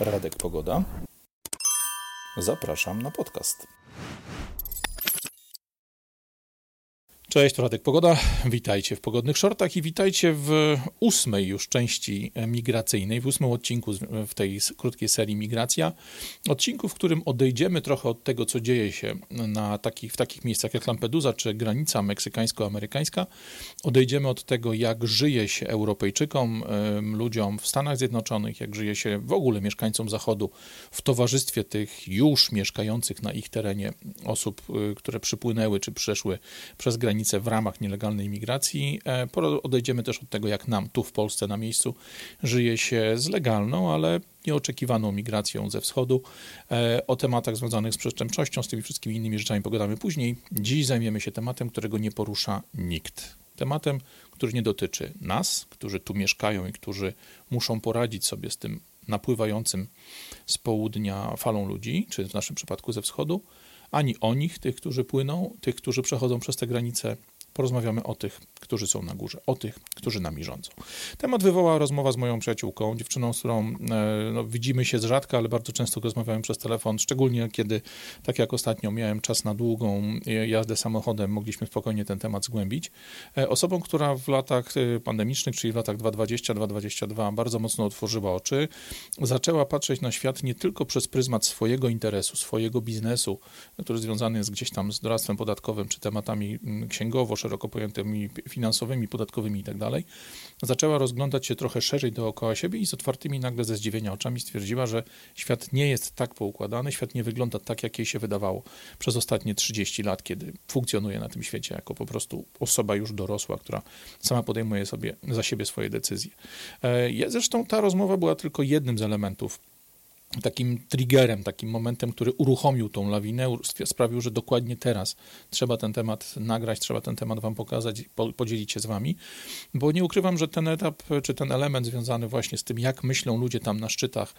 Radek Pogoda. Zapraszam na podcast. Cześć, to Radek Pogoda. Witajcie w Pogodnych Shortach i witajcie w ósmej już części migracyjnej, w ósmym odcinku w tej krótkiej serii Migracja. Odcinku, w którym odejdziemy trochę od tego, co dzieje się na takich, w takich miejscach jak Lampedusa czy granica meksykańsko-amerykańska. Odejdziemy od tego, jak żyje się Europejczykom, ludziom w Stanach Zjednoczonych, jak żyje się w ogóle mieszkańcom Zachodu w towarzystwie tych już mieszkających na ich terenie osób, y, które przypłynęły czy przeszły przez granicę granicę w ramach nielegalnej migracji. E, odejdziemy też od tego, jak nam tu w Polsce na miejscu żyje się z legalną, ale nieoczekiwaną migracją ze wschodu. E, o tematach związanych z przestępczością, z tymi wszystkimi innymi rzeczami pogadamy później. Dziś zajmiemy się tematem, którego nie porusza nikt. Tematem, który nie dotyczy nas, którzy tu mieszkają i którzy muszą poradzić sobie z tym napływającym z południa falą ludzi, czy w naszym przypadku ze wschodu, ani o nich, tych, którzy płyną, tych, którzy przechodzą przez te granice. Porozmawiamy o tych, którzy są na górze, o tych, którzy nami rządzą. Temat wywołała rozmowa z moją przyjaciółką, dziewczyną, z którą e, no, widzimy się z rzadka, ale bardzo często rozmawiamy przez telefon, szczególnie kiedy, tak jak ostatnio, miałem czas na długą jazdę samochodem, mogliśmy spokojnie ten temat zgłębić. E, osobą, która w latach e, pandemicznych, czyli w latach 2020-2022 bardzo mocno otworzyła oczy, zaczęła patrzeć na świat nie tylko przez pryzmat swojego interesu, swojego biznesu, który związany jest gdzieś tam z doradztwem podatkowym, czy tematami mm, księgowo szeroko pojętymi finansowymi, podatkowymi itd., tak zaczęła rozglądać się trochę szerzej dookoła siebie i z otwartymi nagle ze zdziwienia oczami stwierdziła, że świat nie jest tak poukładany, świat nie wygląda tak, jak jej się wydawało przez ostatnie 30 lat, kiedy funkcjonuje na tym świecie jako po prostu osoba już dorosła, która sama podejmuje sobie za siebie swoje decyzje. E, zresztą ta rozmowa była tylko jednym z elementów takim triggerem, takim momentem, który uruchomił tą lawinę, sprawił, że dokładnie teraz trzeba ten temat nagrać, trzeba ten temat wam pokazać, podzielić się z wami, bo nie ukrywam, że ten etap, czy ten element związany właśnie z tym, jak myślą ludzie tam na szczytach,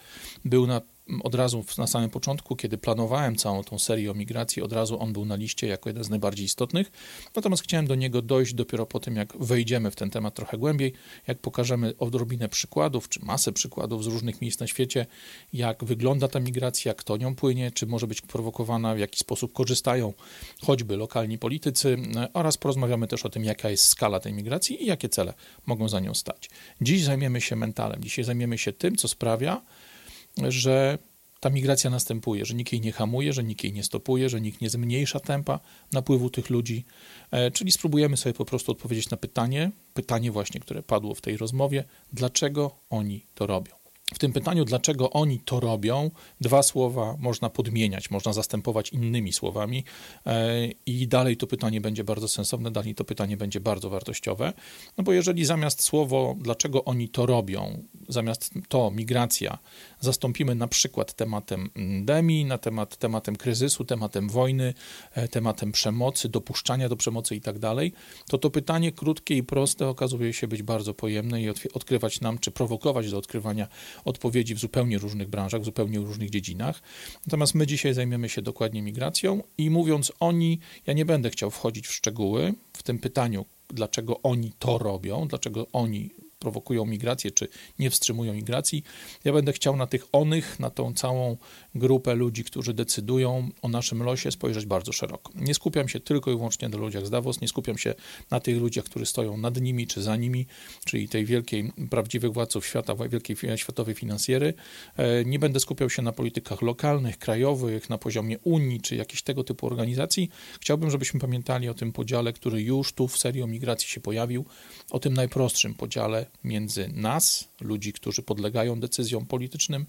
był na od razu na samym początku, kiedy planowałem całą tą serię o migracji, od razu on był na liście jako jeden z najbardziej istotnych. Natomiast chciałem do niego dojść dopiero po tym, jak wejdziemy w ten temat trochę głębiej, jak pokażemy odrobinę przykładów, czy masę przykładów z różnych miejsc na świecie, jak wygląda ta migracja, kto nią płynie, czy może być prowokowana, w jaki sposób korzystają choćby lokalni politycy, oraz porozmawiamy też o tym, jaka jest skala tej migracji i jakie cele mogą za nią stać. Dziś zajmiemy się mentalem, dzisiaj zajmiemy się tym, co sprawia, że ta migracja następuje, że nikt jej nie hamuje, że nikt jej nie stopuje, że nikt nie zmniejsza tempa napływu tych ludzi. E, czyli spróbujemy sobie po prostu odpowiedzieć na pytanie, pytanie właśnie, które padło w tej rozmowie, dlaczego oni to robią. W tym pytaniu, dlaczego oni to robią, dwa słowa można podmieniać, można zastępować innymi słowami e, i dalej to pytanie będzie bardzo sensowne, dalej to pytanie będzie bardzo wartościowe. No bo jeżeli zamiast słowo, dlaczego oni to robią, zamiast to migracja, zastąpimy na przykład tematem endemii, na temat, tematem kryzysu, tematem wojny, e, tematem przemocy, dopuszczania do przemocy i tak dalej, to to pytanie krótkie i proste okazuje się być bardzo pojemne i odkrywać nam, czy prowokować do odkrywania odpowiedzi w zupełnie różnych branżach, w zupełnie różnych dziedzinach. Natomiast my dzisiaj zajmiemy się dokładnie migracją i mówiąc oni, ja nie będę chciał wchodzić w szczegóły w tym pytaniu, dlaczego oni to robią, dlaczego oni prowokują migrację, czy nie wstrzymują migracji. Ja będę chciał na tych onych, na tą całą grupę ludzi, którzy decydują o naszym losie, spojrzeć bardzo szeroko. Nie skupiam się tylko i wyłącznie na ludziach z Davos, nie skupiam się na tych ludziach, którzy stoją nad nimi czy za nimi, czyli tej wielkiej, prawdziwych władców świata, wielkiej światowej finansjery. E, nie będę skupiał się na politykach lokalnych, krajowych, na poziomie Unii, czy jakichś tego typu organizacji. Chciałbym, żebyśmy pamiętali o tym podziale, który już tu w serii o migracji się pojawił, o tym najprostszym podziale między nas, ludzi, którzy podlegają decyzjom politycznym,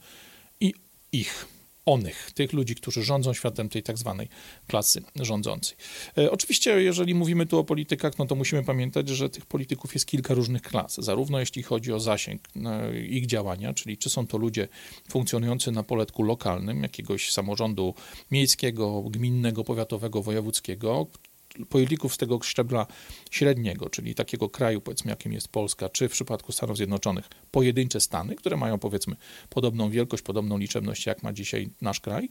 i ich, onych, tych ludzi, którzy rządzą światem tej tak zwanej klasy rządzącej. E, oczywiście, jeżeli mówimy tu o politykach, no to musimy pamiętać, że tych polityków jest kilka różnych klas, zarówno jeśli chodzi o zasięg e, ich działania, czyli czy są to ludzie funkcjonujący na poletku lokalnym, jakiegoś samorządu miejskiego, gminnego, powiatowego, wojewódzkiego, polityków z tego szczebla średniego, czyli takiego kraju, powiedzmy, jakim jest Polska, czy w przypadku Stanów Zjednoczonych pojedyncze stany, które mają, powiedzmy, podobną wielkość, podobną liczebność, jak ma dzisiaj nasz kraj,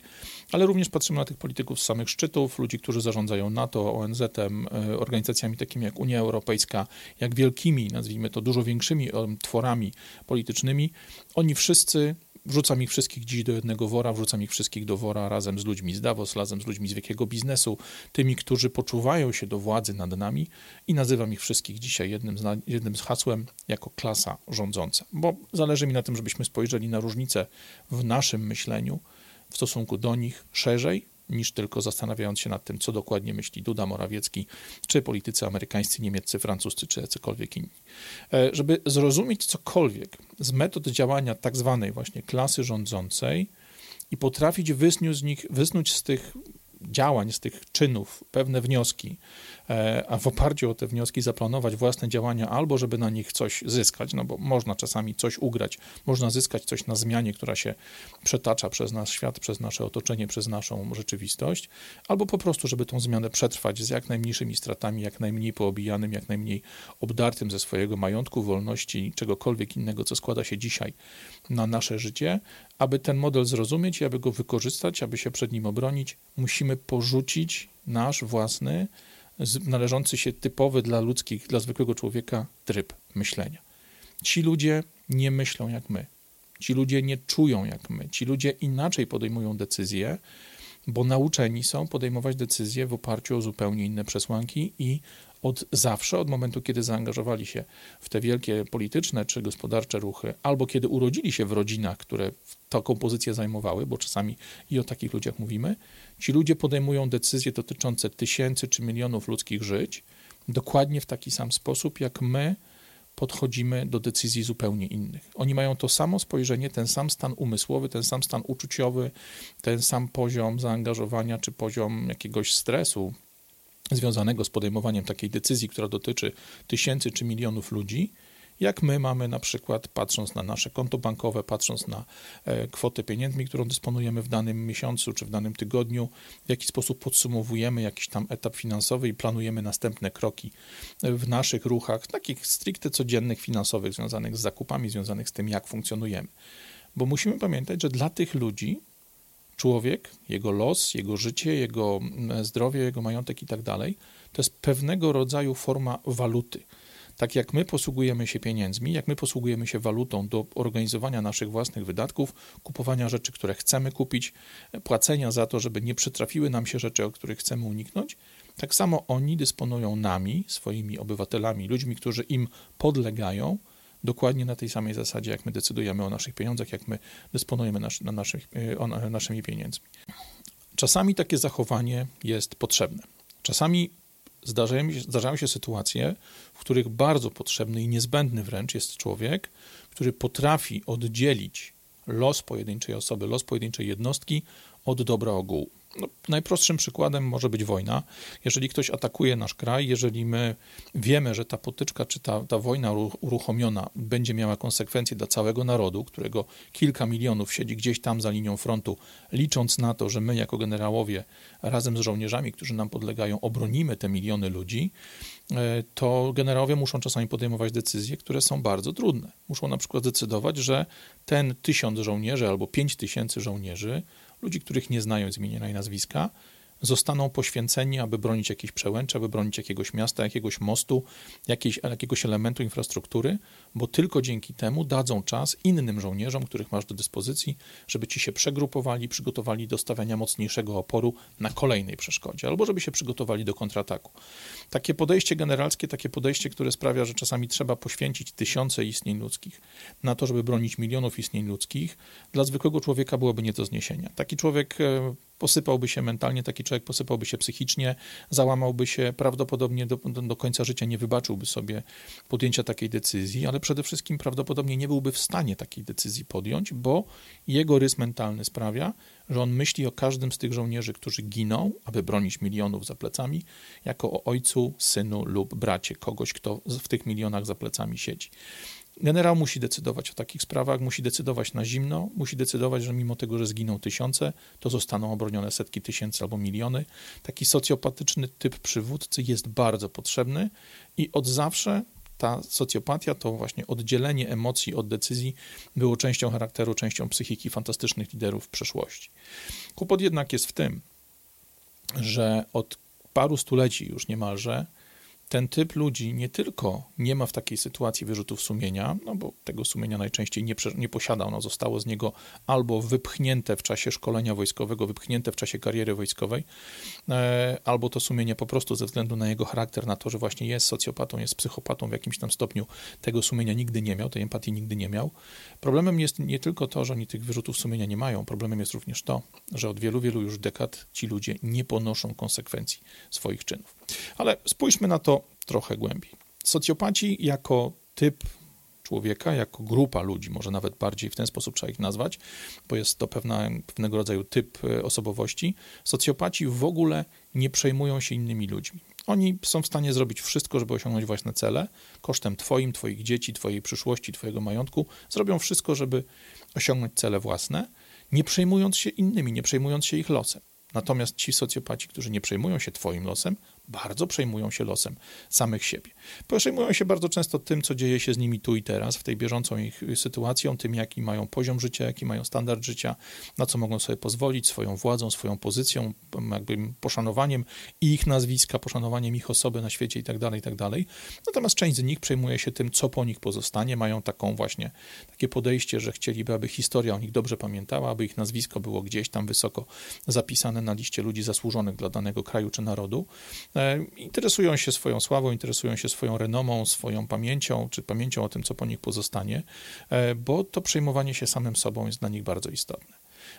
ale również patrzymy na tych polityków z samych szczytów, ludzi, którzy zarządzają NATO, ONZ-em, e, organizacjami takimi jak Unia Europejska, jak wielkimi, nazwijmy to dużo większymi tworami politycznymi. Oni wszyscy Wrzucam ich wszystkich dziś do jednego wora, wrzucam ich wszystkich do wora razem z ludźmi z Davos, razem z ludźmi z wielkiego biznesu, tymi, którzy poczuwają się do władzy nad nami i nazywam ich wszystkich dzisiaj jednym z, jednym z hasłem jako klasa rządząca. Bo zależy mi na tym, żebyśmy spojrzeli na różnice w naszym myśleniu w stosunku do nich szerzej, niż tylko zastanawiając się nad tym, co dokładnie myśli Duda, Morawiecki, czy politycy amerykańscy, niemieccy, francuscy, czy jacykolwiek inni. E, żeby zrozumieć cokolwiek z metod działania tak zwanej właśnie klasy rządzącej i potrafić wysnuć z nich, wysnuć z tych działań, z tych czynów pewne wnioski, e, a w oparciu o te wnioski zaplanować własne działania, albo żeby na nich coś zyskać, no bo można czasami coś ugrać, można zyskać coś na zmianie, która się przetacza przez nasz świat, przez nasze otoczenie, przez naszą rzeczywistość, albo po prostu, żeby tą zmianę przetrwać z jak najmniejszymi stratami, jak najmniej poobijanym, jak najmniej obdartym ze swojego majątku, wolności, czegokolwiek innego, co składa się dzisiaj na nasze życie, aby ten model zrozumieć i aby go wykorzystać, aby się przed nim obronić, musimy porzucić nasz własny, należący się typowy dla ludzkich, dla zwykłego człowieka tryb myślenia. Ci ludzie nie myślą jak my. Ci ludzie nie czują jak my. Ci ludzie inaczej podejmują decyzje, bo nauczeni są podejmować decyzje w oparciu o zupełnie inne przesłanki i od zawsze, od momentu, kiedy zaangażowali się w te wielkie polityczne czy gospodarcze ruchy, albo kiedy urodzili się w rodzinach, które taką pozycję zajmowały, bo czasami i o takich ludziach mówimy, ci ludzie podejmują decyzje dotyczące tysięcy czy milionów ludzkich żyć dokładnie w taki sam sposób, jak my podchodzimy do decyzji zupełnie innych. Oni mają to samo spojrzenie, ten sam stan umysłowy, ten sam stan uczuciowy, ten sam poziom zaangażowania czy poziom jakiegoś stresu związanego z podejmowaniem takiej decyzji, która dotyczy tysięcy czy milionów ludzi, jak my mamy na przykład, patrząc na nasze konto bankowe, patrząc na e, kwotę pieniędzmi, którą dysponujemy w danym miesiącu czy w danym tygodniu, w jaki sposób podsumowujemy jakiś tam etap finansowy i planujemy następne kroki w naszych ruchach, takich stricte codziennych finansowych, związanych z zakupami, związanych z tym, jak funkcjonujemy. Bo musimy pamiętać, że dla tych ludzi człowiek, jego los, jego życie, jego mm, zdrowie, jego majątek i tak dalej, to jest pewnego rodzaju forma waluty. Tak jak my posługujemy się pieniędzmi, jak my posługujemy się walutą do organizowania naszych własnych wydatków, kupowania rzeczy, które chcemy kupić, płacenia za to, żeby nie przytrafiły nam się rzeczy, o których chcemy uniknąć, tak samo oni dysponują nami, swoimi obywatelami, ludźmi, którzy im podlegają, dokładnie na tej samej zasadzie, jak my decydujemy o naszych pieniądzach, jak my dysponujemy na naszych, e, o, naszymi pieniędzmi. Czasami takie zachowanie jest potrzebne. Czasami zdarzają, zdarzają się sytuacje, w których bardzo potrzebny i niezbędny wręcz jest człowiek, który potrafi oddzielić los pojedynczej osoby, los pojedynczej jednostki od dobra ogółu. No, najprostszym przykładem może być wojna. Jeżeli ktoś atakuje nasz kraj, jeżeli my wiemy, że ta potyczka czy ta, ta wojna uruchomiona będzie miała konsekwencje dla całego narodu, którego kilka milionów siedzi gdzieś tam za linią frontu, licząc na to, że my jako generałowie razem z żołnierzami, którzy nam podlegają, obronimy te miliony ludzi, e, to generałowie muszą czasami podejmować decyzje, które są bardzo trudne. Muszą na przykład decydować, że ten tysiąc żołnierzy albo pięć tysięcy żołnierzy ludzi, których nie znają z imienia i nazwiska, zostaną poświęceni, aby bronić jakiejś przełęczy, aby bronić jakiegoś miasta, jakiegoś mostu, jakiejś, jakiegoś elementu infrastruktury, bo tylko dzięki temu dadzą czas innym żołnierzom, których masz do dyspozycji, żeby ci się przegrupowali, przygotowali do stawiania mocniejszego oporu na kolejnej przeszkodzie, albo żeby się przygotowali do kontrataku. Takie podejście generalskie, takie podejście, które sprawia, że czasami trzeba poświęcić tysiące istnień ludzkich na to, żeby bronić milionów istnień ludzkich, dla zwykłego człowieka byłoby nie do zniesienia. Taki człowiek e, posypałby się mentalnie, taki człowiek posypałby się psychicznie, załamałby się, prawdopodobnie do, do, końca życia nie wybaczyłby sobie podjęcia takiej decyzji, ale przede wszystkim prawdopodobnie nie byłby w stanie takiej decyzji podjąć, bo jego rys mentalny sprawia, że on myśli o każdym z tych żołnierzy, którzy giną, aby bronić milionów za plecami, jako o ojcu, synu lub bracie, kogoś, kto w tych milionach za plecami siedzi. Generał musi decydować o takich sprawach, musi decydować na zimno, musi decydować, że mimo tego, że zginą tysiące, to zostaną obronione setki tysięcy albo miliony. Taki socjopatyczny typ przywódcy jest bardzo potrzebny i od zawsze ta socjopatia, to właśnie oddzielenie emocji od decyzji było częścią charakteru, częścią psychiki fantastycznych liderów w przeszłości. Kłopot jednak jest w tym, że od paru stuleci już niemalże ten typ ludzi nie tylko nie ma w takiej sytuacji wyrzutów sumienia, no bo tego sumienia najczęściej nie, nie posiada, ono zostało z niego albo wypchnięte w czasie szkolenia wojskowego, wypchnięte w czasie kariery wojskowej, e, albo to sumienie po prostu ze względu na jego charakter, na to, że właśnie jest socjopatą, jest psychopatą w jakimś tam stopniu, tego sumienia nigdy nie miał, tej empatii nigdy nie miał. Problemem jest nie tylko to, że oni tych wyrzutów sumienia nie mają, problemem jest również to, że od wielu, wielu już dekad ci ludzie nie ponoszą konsekwencji swoich czynów. Ale spójrzmy na to trochę głębiej. Socjopaci jako typ człowieka, jako grupa ludzi, może nawet bardziej w ten sposób trzeba ich nazwać, bo jest to pewna, pewnego rodzaju typ e, osobowości. Socjopaci w ogóle nie przejmują się innymi ludźmi. Oni są w stanie zrobić wszystko, żeby osiągnąć własne cele, kosztem Twoim, Twoich dzieci, Twojej przyszłości, Twojego majątku. Zrobią wszystko, żeby osiągnąć cele własne, nie przejmując się innymi, nie przejmując się ich losem. Natomiast ci socjopaci, którzy nie przejmują się Twoim losem, bardzo przejmują się losem samych siebie. Przejmują się bardzo często tym, co dzieje się z nimi tu i teraz, w tej bieżącą ich sytuacją, tym, jaki mają poziom życia, jaki mają standard życia, na co mogą sobie pozwolić, swoją władzą, swoją pozycją, jakby poszanowaniem ich nazwiska, poszanowaniem ich osoby na świecie itd., tak itd. Tak Natomiast część z nich przejmuje się tym, co po nich pozostanie, mają taką właśnie, takie podejście, że chcieliby, aby historia o nich dobrze pamiętała, aby ich nazwisko było gdzieś tam wysoko zapisane na liście ludzi zasłużonych dla danego kraju czy narodu. E, interesują się swoją sławą, interesują się swoją renomą, swoją pamięcią, czy pamięcią o tym, co po nich pozostanie, e, bo to przejmowanie się samym sobą jest dla nich bardzo istotne.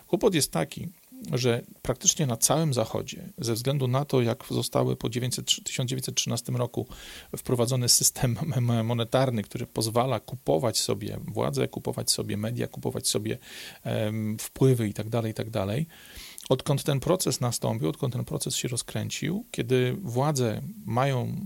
Kłopot jest taki, że praktycznie na całym Zachodzie, ze względu na to, jak zostały po 1913 roku wprowadzony system monetarny, który pozwala kupować sobie władzę, kupować sobie media, kupować sobie um, wpływy itd., tak itd., tak Odkąd ten proces nastąpił, odkąd ten proces się rozkręcił, kiedy władze mają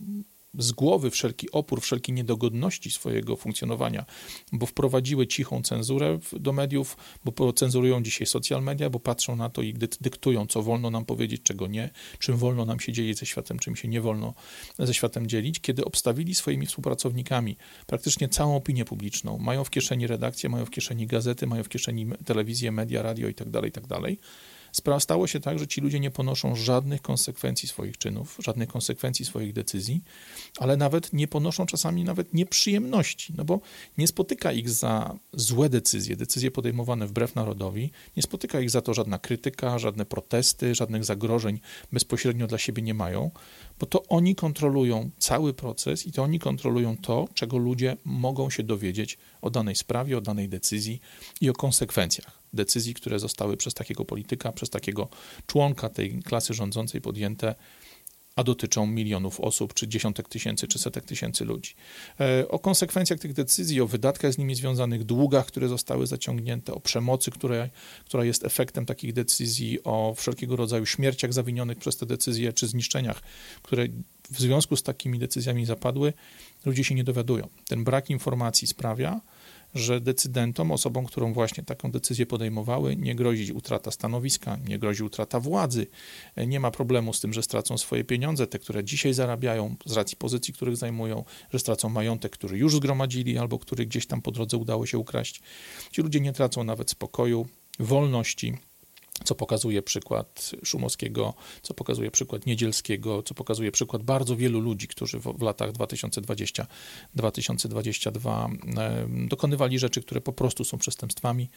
z głowy wszelki opór, wszelkie niedogodności swojego funkcjonowania, bo wprowadziły cichą cenzurę do mediów, bo cenzurują dzisiaj social media, bo patrzą na to i dyktują, co wolno nam powiedzieć, czego nie, czym wolno nam się dzielić ze światem, czym się nie wolno ze światem dzielić, kiedy obstawili swoimi współpracownikami praktycznie całą opinię publiczną, mają w kieszeni redakcje, mają w kieszeni gazety, mają w kieszeni telewizję, media, radio itd., tak itd., tak stało się tak, że ci ludzie nie ponoszą żadnych konsekwencji swoich czynów, żadnych konsekwencji swoich decyzji, ale nawet nie ponoszą czasami nawet nieprzyjemności, no bo nie spotyka ich za złe decyzje, decyzje podejmowane wbrew narodowi, nie spotyka ich za to żadna krytyka, żadne protesty, żadnych zagrożeń bezpośrednio dla siebie nie mają, bo to oni kontrolują cały proces i to oni kontrolują to, czego ludzie mogą się dowiedzieć o danej sprawie, o danej decyzji i o konsekwencjach decyzji, które zostały przez takiego polityka, przez takiego członka tej klasy rządzącej podjęte, a dotyczą milionów osób, czy dziesiątek tysięcy, czy setek tysięcy ludzi. E, o konsekwencjach tych decyzji, o wydatkach z nimi związanych, długach, które zostały zaciągnięte, o przemocy, które, która jest efektem takich decyzji, o wszelkiego rodzaju śmierciach zawinionych przez te decyzje, czy zniszczeniach, które w związku z takimi decyzjami zapadły, ludzie się nie dowiadują. Ten brak informacji sprawia, że decydentom, osobom, którą właśnie taką decyzję podejmowały, nie grozi utrata stanowiska, nie grozi utrata władzy, nie ma problemu z tym, że stracą swoje pieniądze, te, które dzisiaj zarabiają z racji pozycji, których zajmują, że stracą majątek, który już zgromadzili albo który gdzieś tam po drodze udało się ukraść. Ci ludzie nie tracą nawet spokoju, wolności co pokazuje przykład Szumowskiego, co pokazuje przykład Niedzielskiego, co pokazuje przykład bardzo wielu ludzi, którzy w, w latach 2020-2022 e, dokonywali rzeczy, które po prostu są przestępstwami.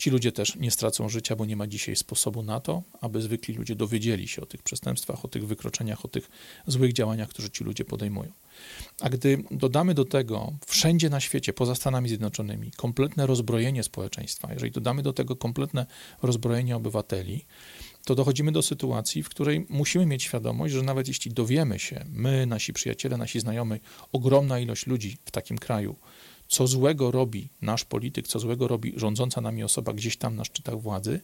Ci ludzie też nie stracą życia, bo nie ma dzisiaj sposobu na to, aby zwykli ludzie dowiedzieli się o tych przestępstwach, o tych wykroczeniach, o tych złych działaniach, które ci ludzie podejmują. A gdy dodamy do tego wszędzie na świecie, poza Stanami Zjednoczonymi, kompletne rozbrojenie społeczeństwa, jeżeli dodamy do tego kompletne rozbrojenie obywateli, to dochodzimy do sytuacji, w której musimy mieć świadomość, że nawet jeśli dowiemy się, my, nasi przyjaciele, nasi znajomi, ogromna ilość ludzi w takim kraju, co złego robi nasz polityk, co złego robi rządząca nami osoba gdzieś tam na szczytach władzy,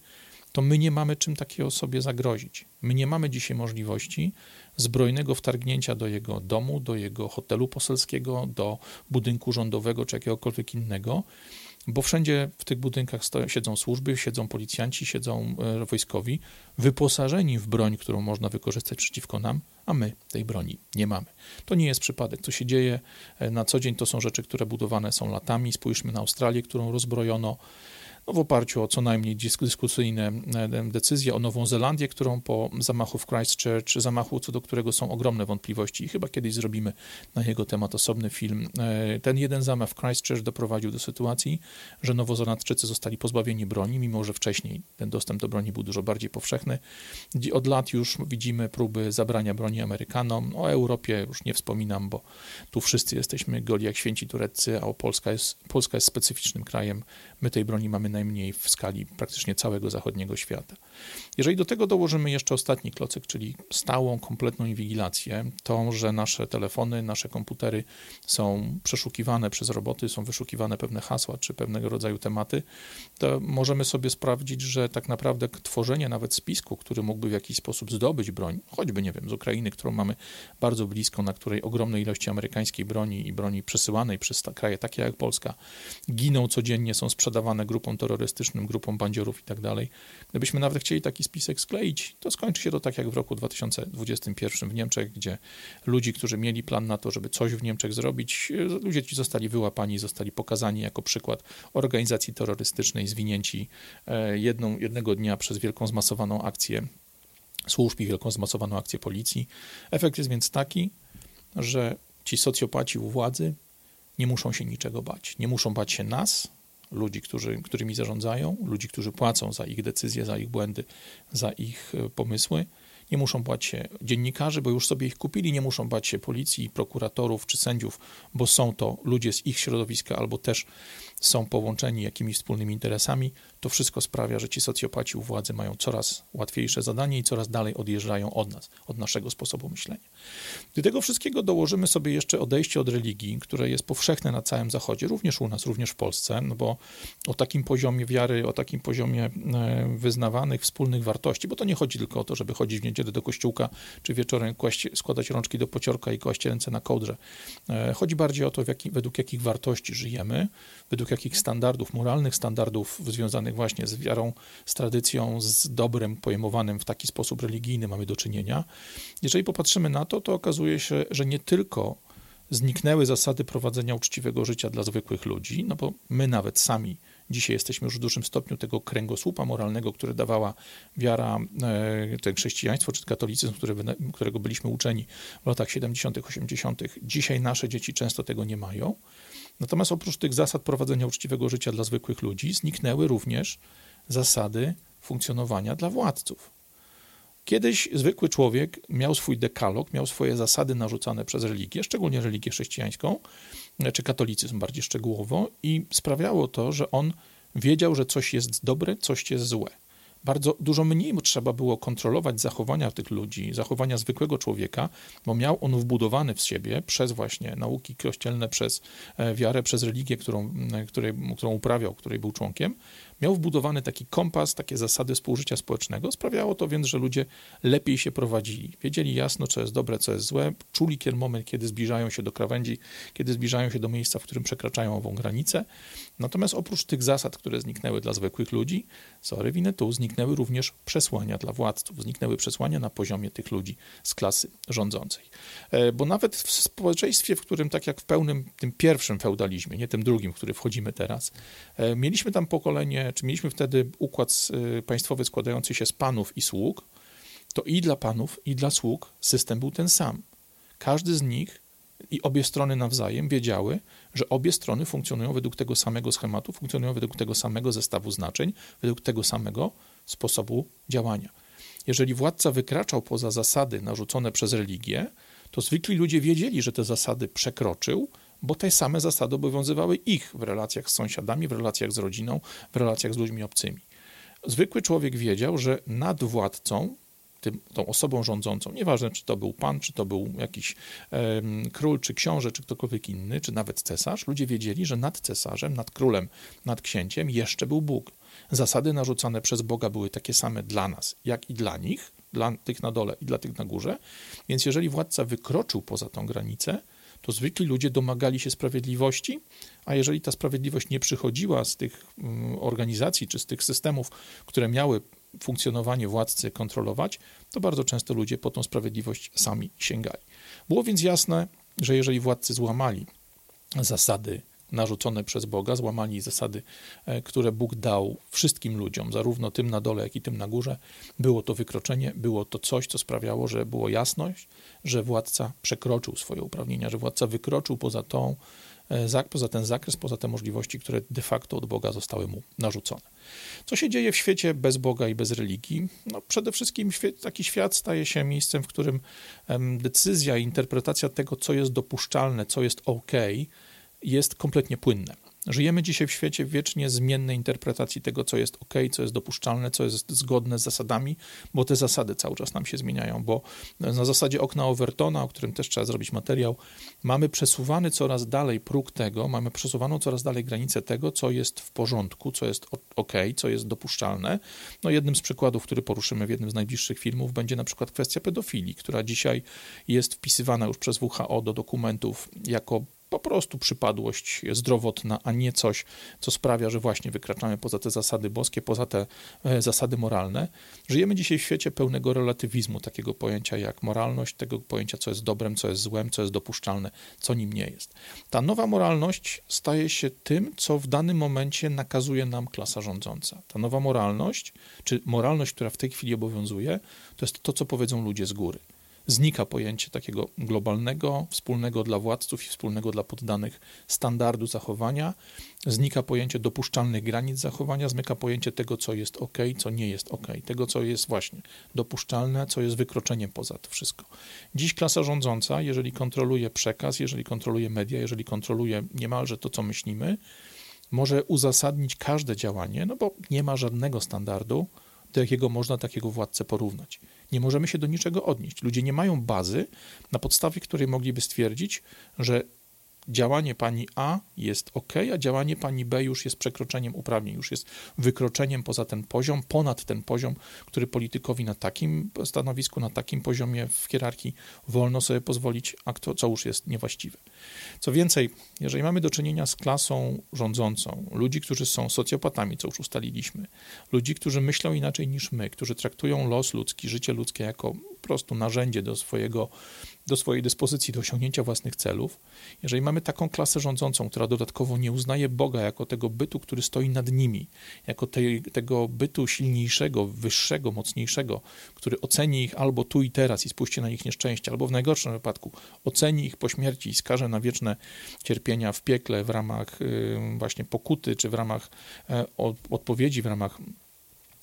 to my nie mamy czym takiej osobie zagrozić. My nie mamy dzisiaj możliwości zbrojnego wtargnięcia do jego domu, do jego hotelu poselskiego, do budynku rządowego czy jakiegokolwiek innego, bo wszędzie w tych budynkach stoją, siedzą służby, siedzą policjanci, siedzą e, wojskowi, wyposażeni w broń, którą można wykorzystać przeciwko nam, a my tej broni nie mamy. To nie jest przypadek. Co się dzieje e, na co dzień, to są rzeczy, które budowane są latami. Spójrzmy na Australię, którą rozbrojono no w oparciu o co najmniej dyskusyjne decyzje o Nową Zelandię, którą po zamachu w Christchurch, zamachu co do którego są ogromne wątpliwości i chyba kiedyś zrobimy na jego temat osobny film. Ten jeden zamach w Christchurch doprowadził do sytuacji, że Nowozelandczycy zostali pozbawieni broni, mimo że wcześniej ten dostęp do broni był dużo bardziej powszechny. Od lat już widzimy próby zabrania broni Amerykanom. O Europie już nie wspominam, bo tu wszyscy jesteśmy goli jak święci tureccy, a Polska jest, Polska jest specyficznym krajem. My tej broni mamy najmniej w skali praktycznie całego zachodniego świata. Jeżeli do tego dołożymy jeszcze ostatni klocek, czyli stałą, kompletną inwigilację, to, że nasze telefony, nasze komputery są przeszukiwane przez roboty, są wyszukiwane pewne hasła czy pewnego rodzaju tematy, to możemy sobie sprawdzić, że tak naprawdę tworzenie nawet spisku, który mógłby w jakiś sposób zdobyć broń, choćby, nie wiem, z Ukrainy, którą mamy bardzo blisko, na której ogromne ilości amerykańskiej broni i broni przesyłanej przez kraje takie jak Polska giną codziennie, są sprzedawane grupom terrorystycznym, grupom bandziorów i tak dalej. Gdybyśmy nawet chcieli taki spisek skleić, to skończy się to tak jak w roku 2021 w Niemczech, gdzie ludzi, którzy mieli plan na to, żeby coś w Niemczech zrobić, ludzie ci zostali wyłapani, zostali pokazani jako przykład organizacji terrorystycznej, zwinięci e, jedną, jednego dnia przez wielką zmasowaną akcję służb i wielką zmasowaną akcję policji. Efekt jest więc taki, że ci socjopaci u władzy nie muszą się niczego bać. Nie muszą bać się nas, ludzi, którzy, którymi zarządzają, ludzi, którzy płacą za ich decyzje, za ich błędy, za ich e, pomysły. Nie muszą bać się dziennikarzy, bo już sobie ich kupili, nie muszą bać się policji, prokuratorów czy sędziów, bo są to ludzie z ich środowiska albo też są połączeni jakimiś wspólnymi interesami, to wszystko sprawia, że ci socjopaci u władzy mają coraz łatwiejsze zadanie i coraz dalej odjeżdżają od nas, od naszego sposobu myślenia. Do tego wszystkiego dołożymy sobie jeszcze odejście od religii, które jest powszechne na całym Zachodzie, również u nas, również w Polsce, no bo o takim poziomie wiary, o takim poziomie e, wyznawanych wspólnych wartości, bo to nie chodzi tylko o to, żeby chodzić w niedzielę do kościółka, czy wieczorem kłaść, składać rączki do pociorka i kłaść ręce na kołdrze. E, chodzi bardziej o to, według jakich wartości żyjemy, według jakich standardów, moralnych standardów związanych właśnie z wiarą, z tradycją, z dobrem pojmowanym w taki sposób religijny mamy do czynienia. Jeżeli popatrzymy na to, to okazuje się, że nie tylko zniknęły zasady prowadzenia uczciwego życia dla zwykłych ludzi, no bo my nawet sami dzisiaj jesteśmy już w dużym stopniu tego kręgosłupa moralnego, który dawała wiara, e, ten chrześcijaństwo czy katolicyzm, którego byliśmy uczeni w latach 70., 80. Dzisiaj nasze dzieci często tego nie mają. Natomiast oprócz tych zasad prowadzenia uczciwego życia dla zwykłych ludzi, zniknęły również zasady funkcjonowania dla władców. Kiedyś zwykły człowiek miał swój dekalog, miał swoje zasady narzucane przez religię, szczególnie religię chrześcijańską, czy katolicyzm bardziej szczegółowo, i sprawiało to, że on wiedział, że coś jest dobre, coś jest złe bardzo dużo mniej trzeba było kontrolować zachowania tych ludzi, zachowania zwykłego człowieka, bo miał on wbudowany w siebie przez właśnie nauki kościelne, przez e, wiarę, przez religię, którą, której, którą uprawiał, której był członkiem, miał wbudowany taki kompas, takie zasady współżycia społecznego. Sprawiało to więc, że ludzie lepiej się prowadzili. Wiedzieli jasno, co jest dobre, co jest złe, czuli kiedy moment, kiedy zbliżają się do krawędzi, kiedy zbliżają się do miejsca, w którym przekraczają ową granicę. Natomiast oprócz tych zasad, które zniknęły dla zwykłych ludzi, sorry, winę tu, zniknęły również przesłania dla władców, zniknęły przesłania na poziomie tych ludzi z klasy rządzącej. E, bo nawet w społeczeństwie, w którym tak jak w pełnym tym pierwszym feudalizmie, nie tym drugim, w który wchodzimy teraz, e, mieliśmy tam pokolenie czy mieliśmy wtedy układ y, państwowy składający się z panów i sług, to i dla panów, i dla sług system był ten sam. Każdy z nich i obie strony nawzajem wiedziały, że obie strony funkcjonują według tego samego schematu, funkcjonują według tego samego zestawu znaczeń, według tego samego sposobu działania. Jeżeli władca wykraczał poza zasady narzucone przez religię, to zwykli ludzie wiedzieli, że te zasady przekroczył, bo te same zasady obowiązywały ich w relacjach z sąsiadami, w relacjach z rodziną, w relacjach z ludźmi obcymi. Zwykły człowiek wiedział, że nad władcą, tym, tą osobą rządzącą, nieważne czy to był pan, czy to był jakiś król, czy książę, czy ktokolwiek inny, czy nawet cesarz, ludzie wiedzieli, że nad cesarzem, nad królem, nad księciem jeszcze był Bóg. Zasady narzucane przez Boga były takie same dla nas, jak i dla nich, dla tych na dole i dla tych na górze. Więc jeżeli władca wykroczył poza tą granicę, to zwykli ludzie domagali się sprawiedliwości, a jeżeli ta sprawiedliwość nie przychodziła z tych mm, organizacji czy z tych systemów, które miały funkcjonowanie władcy kontrolować, to bardzo często ludzie po tą sprawiedliwość sami sięgali. Było więc jasne, że jeżeli władcy złamali zasady narzucone przez Boga, złamali zasady, e, które Bóg dał wszystkim ludziom, zarówno tym na dole, jak i tym na górze. Było to wykroczenie, było to coś, co sprawiało, że było jasność, że władca przekroczył swoje uprawnienia, że władca wykroczył poza tą, e, poza ten zakres, poza te możliwości, które de facto od Boga zostały mu narzucone. Co się dzieje w świecie bez Boga i bez religii? No, przede wszystkim taki świat staje się miejscem, w którym decyzja i interpretacja tego, co jest dopuszczalne, co jest ok, jest kompletnie płynne. Żyjemy dzisiaj w świecie wiecznie zmiennej interpretacji tego, co jest ok, co jest dopuszczalne, co jest zgodne z zasadami, bo te zasady cały czas nam się zmieniają, bo na zasadzie okna Overtona, o którym też trzeba zrobić materiał, mamy przesuwany coraz dalej próg tego, mamy przesuwaną coraz dalej granicę tego, co jest w porządku, co jest ok, co jest dopuszczalne. No jednym z przykładów, który poruszymy w jednym z najbliższych filmów, będzie na przykład kwestia pedofilii, która dzisiaj jest wpisywana już przez WHO do dokumentów jako po prostu przypadłość zdrowotna, a nie coś, co sprawia, że właśnie wykraczamy poza te zasady boskie, poza te e, zasady moralne. Żyjemy dzisiaj w świecie pełnego relatywizmu, takiego pojęcia jak moralność, tego pojęcia, co jest dobrem, co jest złem, co jest dopuszczalne, co nim nie jest. Ta nowa moralność staje się tym, co w danym momencie nakazuje nam klasa rządząca. Ta nowa moralność, czy moralność, która w tej chwili obowiązuje, to jest to, co powiedzą ludzie z góry znika pojęcie takiego globalnego, wspólnego dla władców i wspólnego dla poddanych standardu zachowania, znika pojęcie dopuszczalnych granic zachowania, zmyka pojęcie tego, co jest ok, co nie jest ok, tego, co jest właśnie dopuszczalne, co jest wykroczeniem poza to wszystko. Dziś klasa rządząca, jeżeli kontroluje przekaz, jeżeli kontroluje media, jeżeli kontroluje niemalże to, co myślimy, może uzasadnić każde działanie, no bo nie ma żadnego standardu, do jakiego można takiego władcę porównać. Nie możemy się do niczego odnieść. Ludzie nie mają bazy, na podstawie której mogliby stwierdzić, że działanie pani A jest ok, a działanie pani B już jest przekroczeniem uprawnień, już jest wykroczeniem poza ten poziom, ponad ten poziom, który politykowi na takim stanowisku, na takim poziomie w hierarchii wolno sobie pozwolić, a to, co już jest niewłaściwe. Co więcej, jeżeli mamy do czynienia z klasą rządzącą, ludzi, którzy są socjopatami, co już ustaliliśmy, ludzi, którzy myślą inaczej niż my, którzy traktują los ludzki, życie ludzkie jako po prostu narzędzie do swojego do swojej dyspozycji do osiągnięcia własnych celów, jeżeli mamy taką klasę rządzącą, która dodatkowo nie uznaje Boga jako tego bytu, który stoi nad nimi, jako tego bytu silniejszego, wyższego, mocniejszego, który oceni ich albo tu i teraz i spuści na nich nieszczęście, albo w najgorszym wypadku oceni ich po śmierci i skaże na wieczne cierpienia w piekle w ramach właśnie pokuty, czy w ramach e, odpowiedzi, w ramach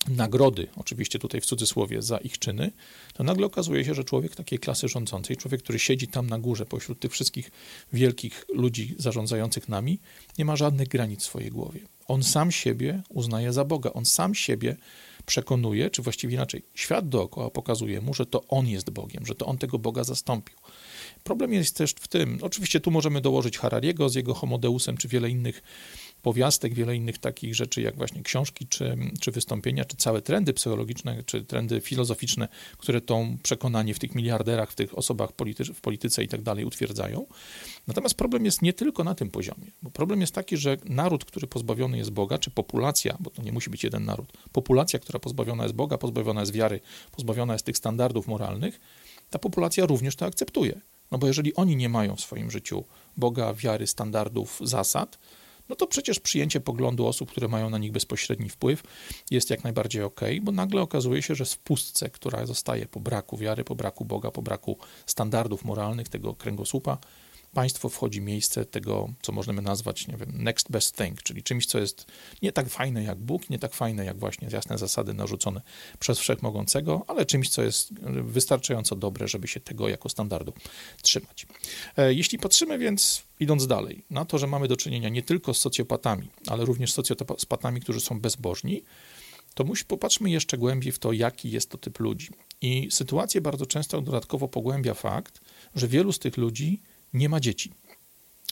nagrody, oczywiście tutaj w cudzysłowie, za ich czyny, to nagle okazuje się, że człowiek takiej klasy rządzącej, człowiek, który siedzi tam na górze pośród tych wszystkich wielkich ludzi zarządzających nami, nie ma żadnych granic w swojej głowie. On sam siebie uznaje za Boga, on sam siebie przekonuje, czy właściwie inaczej, świat dookoła pokazuje mu, że to on jest Bogiem, że to on tego Boga zastąpił. Problem jest też w tym, oczywiście tu możemy dołożyć Harariego z jego Homodeusem, czy wiele innych powiastek, wiele innych takich rzeczy, jak właśnie książki, czy, czy wystąpienia, czy całe trendy psychologiczne, czy trendy filozoficzne, które to przekonanie w tych miliarderach, w tych osobach polity, w polityce i tak dalej utwierdzają. Natomiast problem jest nie tylko na tym poziomie, bo problem jest taki, że naród, który pozbawiony jest Boga, czy populacja, bo to nie musi być jeden naród, populacja, która pozbawiona jest Boga, pozbawiona jest wiary, pozbawiona jest tych standardów moralnych, ta populacja również to akceptuje. No bo jeżeli oni nie mają w swoim życiu Boga, wiary, standardów, zasad, no to przecież przyjęcie poglądu osób, które mają na nich bezpośredni wpływ, jest jak najbardziej ok, bo nagle okazuje się, że w pustce, która zostaje po braku wiary, po braku Boga, po braku standardów moralnych, tego kręgosłupa, państwo wchodzi miejsce tego, co możemy nazwać, nie wiem, next best thing, czyli czymś, co jest nie tak fajne jak Bóg, nie tak fajne jak właśnie jasne zasady narzucone przez Wszechmogącego, ale czymś, co jest wystarczająco dobre, żeby się tego jako standardu trzymać. E, jeśli patrzymy więc, idąc dalej, na to, że mamy do czynienia nie tylko z socjopatami, ale również socjopatami, którzy są bezbożni, to musi, popatrzmy jeszcze głębiej w to, jaki jest to typ ludzi. I sytuację bardzo często dodatkowo pogłębia fakt, że wielu z tych ludzi nie ma dzieci.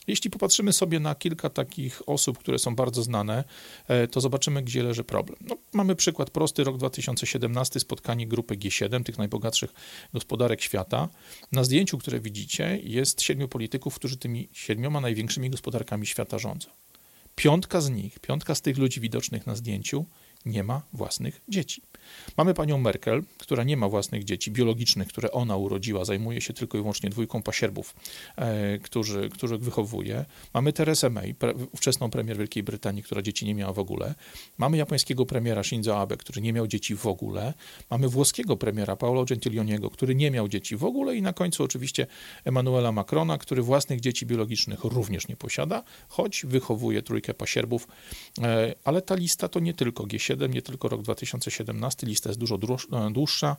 Jeśli popatrzymy sobie na kilka takich osób, które są bardzo znane, e, to zobaczymy, gdzie leży problem. No, mamy przykład prosty, rok 2017, spotkanie grupy G7, tych najbogatszych gospodarek świata. Na zdjęciu, które widzicie, jest siedmiu polityków, którzy tymi siedmioma największymi gospodarkami świata rządzą. Piątka z nich, piątka z tych ludzi widocznych na zdjęciu nie ma własnych dzieci. Mamy panią Merkel, która nie ma własnych dzieci biologicznych, które ona urodziła, zajmuje się tylko i wyłącznie dwójką pasierbów, e, którzy, których wychowuje. Mamy Teresę May, pre, ówczesną premier Wielkiej Brytanii, która dzieci nie miała w ogóle. Mamy japońskiego premiera Shinzo Abe, który nie miał dzieci w ogóle. Mamy włoskiego premiera Paolo Gentiloniego, który nie miał dzieci w ogóle i na końcu oczywiście Emmanuela Macrona, który własnych dzieci biologicznych również nie posiada, choć wychowuje trójkę pasierbów. E, ale ta lista to nie tylko G7, nie tylko rok 2017, lista jest dużo e, dłuższa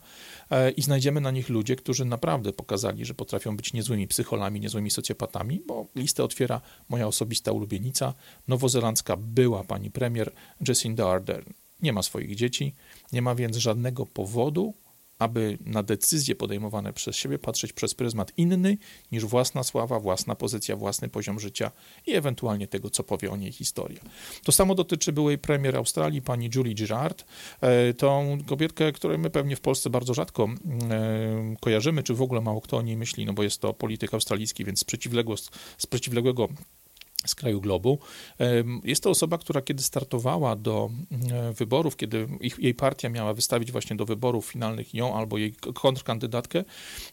e, i znajdziemy na nich ludzie, którzy naprawdę pokazali, że potrafią być niezłymi psycholami, niezłymi socjopatami, bo listę otwiera moja osobista ulubienica, nowozelandzka była pani premier Jacinda Ardern. Nie ma swoich dzieci, nie ma więc żadnego powodu, aby na decyzje podejmowane przez siebie patrzeć przez pryzmat inny niż własna sława, własna pozycja, własny poziom życia i ewentualnie tego, co powie o niej historia. To samo dotyczy byłej premier Australii, pani Julie Girard, e, tą kobietkę, której my pewnie w Polsce bardzo rzadko e, kojarzymy, czy w ogóle mało kto o niej myśli, no bo jest to polityk australijski, więc z z przeciwległego z kraju globu. Jest to osoba, która kiedy startowała do e, wyborów, kiedy ich, jej partia miała wystawić właśnie do wyborów finalnych ją albo jej kontrkandydatkę,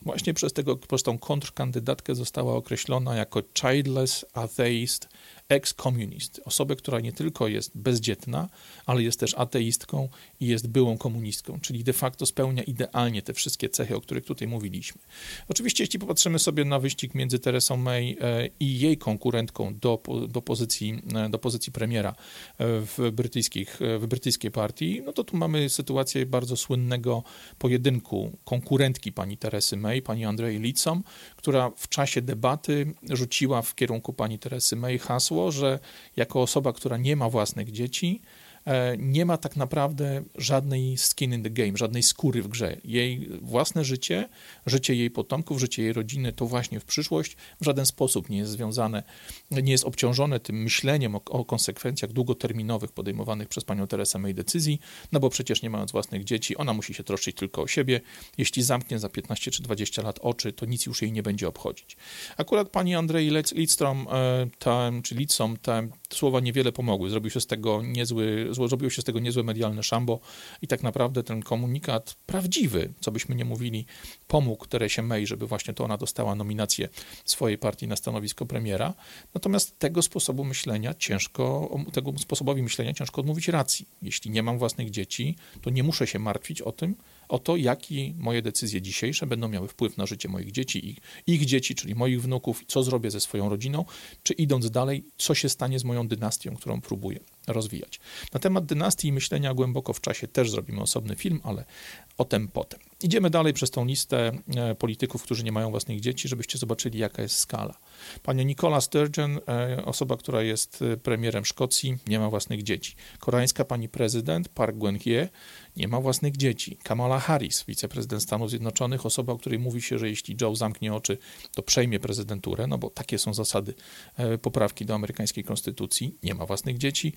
właśnie przez, tego, przez tą kontrkandydatkę została określona jako childless atheist ex-communist, osobę, która nie tylko jest bezdzietna, ale jest też ateistką i jest byłą komunistką, czyli de facto spełnia idealnie te wszystkie cechy, o których tutaj mówiliśmy. Oczywiście, jeśli popatrzymy sobie na wyścig między Teresą May e, i jej konkurentką do, do, pozycji, e, do pozycji premiera e, w, brytyjskich, w brytyjskiej partii, no to tu mamy sytuację bardzo słynnego pojedynku konkurentki pani Teresy May, pani Andrei Litsom, która w czasie debaty rzuciła w kierunku pani Teresy May hasło, że jako osoba, która nie ma własnych dzieci, nie ma tak naprawdę żadnej skin in the game, żadnej skóry w grze. Jej własne życie, życie jej potomków, życie jej rodziny to właśnie w przyszłość w żaden sposób nie jest związane, nie jest obciążone tym myśleniem o, o konsekwencjach długoterminowych podejmowanych przez panią Teresę May decyzji, no bo przecież nie mając własnych dzieci, ona musi się troszczyć tylko o siebie. Jeśli zamknie za 15 czy 20 lat oczy, to nic już jej nie będzie obchodzić. Akurat pani Andrzej Lidstrom, e, czy Lidsom, te słowa niewiele pomogły. Zrobił się z tego niezły zrobiło się z tego niezłe medialne szambo i tak naprawdę ten komunikat prawdziwy, co byśmy nie mówili, pomógł Teresie May, żeby właśnie to ona dostała nominację swojej partii na stanowisko premiera. Natomiast tego sposobu myślenia ciężko, tego sposobowi myślenia ciężko odmówić racji. Jeśli nie mam własnych dzieci, to nie muszę się martwić o tym, o to, jaki moje decyzje dzisiejsze będą miały wpływ na życie moich dzieci i ich dzieci, czyli moich wnuków, co zrobię ze swoją rodziną, czy idąc dalej, co się stanie z moją dynastią, którą próbuję rozwijać. Na temat dynastii i myślenia głęboko w czasie też zrobimy osobny film, ale o tym potem. Idziemy dalej przez tą listę e, polityków, którzy nie mają własnych dzieci, żebyście zobaczyli, jaka jest skala. Pani Nicola Sturgeon, e, osoba, która jest e, premierem Szkocji, nie ma własnych dzieci. Koreańska pani prezydent Park Geun-hye nie ma własnych dzieci. Kamala Harris, wiceprezydent Stanów Zjednoczonych, osoba, o której mówi się, że jeśli Joe zamknie oczy, to przejmie prezydenturę, no bo takie są zasady poprawki do amerykańskiej konstytucji, nie ma własnych dzieci.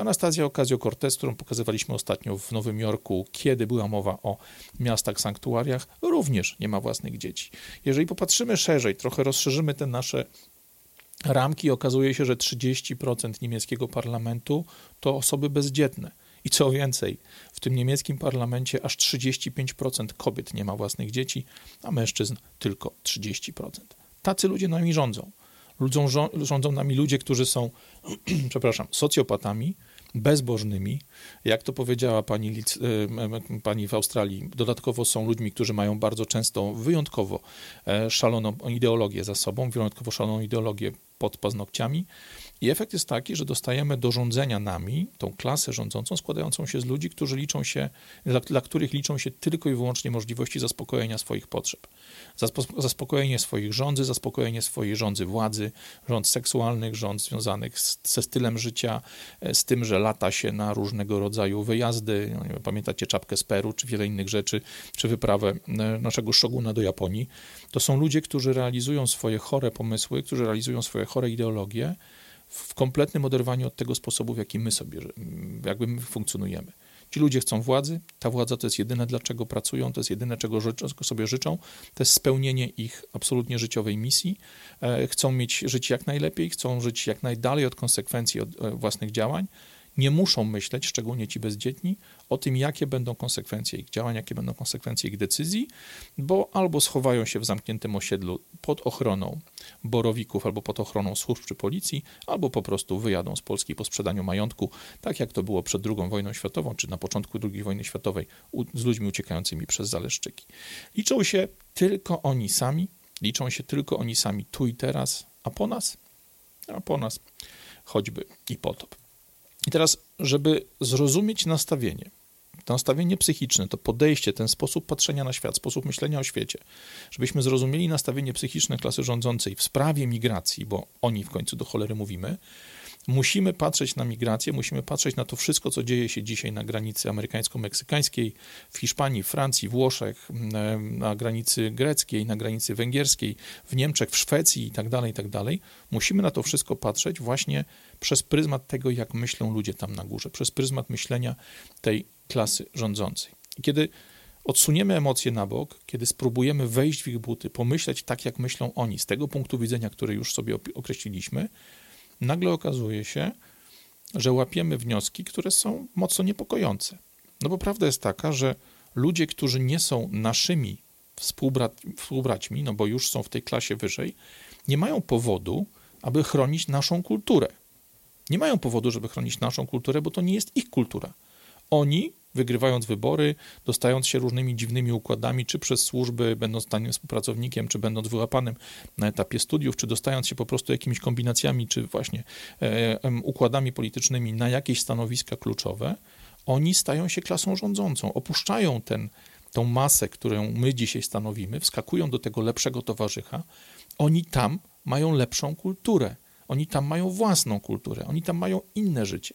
Anastazja Ocasio-Cortez, którą pokazywaliśmy ostatnio w Nowym Jorku, kiedy była mowa o miastach, sanktuariach, również nie ma własnych dzieci. Jeżeli popatrzymy szerzej, trochę rozszerzymy te nasze ramki, okazuje się, że 30% niemieckiego parlamentu to osoby bezdzietne. I co więcej, w tym niemieckim parlamencie aż 35% kobiet nie ma własnych dzieci, a mężczyzn tylko 30%. Tacy ludzie nami rządzą. Rządzą nami ludzie, którzy są, przepraszam, socjopatami, bezbożnymi, jak to powiedziała pani, e, pani w Australii. Dodatkowo są ludźmi, którzy mają bardzo często wyjątkowo e, szaloną ideologię za sobą, wyjątkowo szaloną ideologię pod paznokciami i efekt jest taki, że dostajemy do rządzenia nami tą klasę rządzącą składającą się z ludzi, którzy liczą się, dla, dla których liczą się tylko i wyłącznie możliwości zaspokojenia swoich potrzeb. Zaspokojenie swoich rządzy, zaspokojenie swojej rządzy władzy, rząd seksualnych, rząd związanych z, ze stylem życia, e, z tym, że lata się na różnego rodzaju wyjazdy, no pamiętacie czapkę z Peru, czy wiele innych rzeczy, czy wyprawę e, naszego szoguna do Japonii. To są ludzie, którzy realizują swoje chore pomysły, którzy realizują swoje chore ideologie, w kompletnym oderwaniu od tego sposobu, w jaki my sobie, jakby my funkcjonujemy. Ci ludzie chcą władzy, ta władza to jest jedyne, dlaczego pracują, to jest jedyne, czego życzą, sobie życzą, to jest spełnienie ich absolutnie życiowej misji. E, chcą mieć żyć jak najlepiej, chcą żyć jak najdalej od konsekwencji od e, własnych działań. Nie muszą myśleć, szczególnie ci bezdzietni, o tym, jakie będą konsekwencje ich działań, jakie będą konsekwencje ich decyzji, bo albo schowają się w zamkniętym osiedlu pod ochroną borowików albo pod ochroną służb czy policji, albo po prostu wyjadą z Polski po sprzedaniu majątku, tak jak to było przed II wojną światową, czy na początku II wojny światowej z ludźmi uciekającymi przez Zaleszczyki. Liczą się tylko oni sami, liczą się tylko oni sami tu i teraz, a po nas, a po nas choćby i potop. I teraz, żeby zrozumieć nastawienie, to nastawienie psychiczne, to podejście, ten sposób patrzenia na świat, sposób myślenia o świecie, żebyśmy zrozumieli nastawienie psychiczne klasy rządzącej w sprawie migracji, bo o niej w końcu do cholery mówimy, musimy patrzeć na migrację, musimy patrzeć na to wszystko, co dzieje się dzisiaj na granicy amerykańsko-meksykańskiej, w Hiszpanii, Francji, Włoszech, na granicy greckiej, na granicy węgierskiej, w Niemczech, w Szwecji itd., tak itd. Tak musimy na to wszystko patrzeć właśnie przez pryzmat tego, jak myślą ludzie tam na górze, przez pryzmat myślenia tej klasy rządzącej. I kiedy odsuniemy emocje na bok, kiedy spróbujemy wejść w ich buty, pomyśleć tak, jak myślą oni, z tego punktu widzenia, który już sobie określiliśmy, nagle okazuje się, że łapiemy wnioski, które są mocno niepokojące. No bo prawda jest taka, że ludzie, którzy nie są naszymi współbrat, współbraćmi, no bo już są w tej klasie wyżej, nie mają powodu, aby chronić naszą kulturę. Nie mają powodu, żeby chronić naszą kulturę, bo to nie jest ich kultura. Oni, wygrywając wybory, dostając się różnymi dziwnymi układami, czy przez służby, będąc tanim współpracownikiem, czy będąc wyłapanym na etapie studiów, czy dostając się po prostu jakimiś kombinacjami, czy właśnie e, układami politycznymi na jakieś stanowiska kluczowe, oni stają się klasą rządzącą, opuszczają ten, tą masę, którą my dzisiaj stanowimy, wskakują do tego lepszego towarzycha, oni tam mają lepszą kulturę, oni tam mają własną kulturę, oni tam mają inne życie.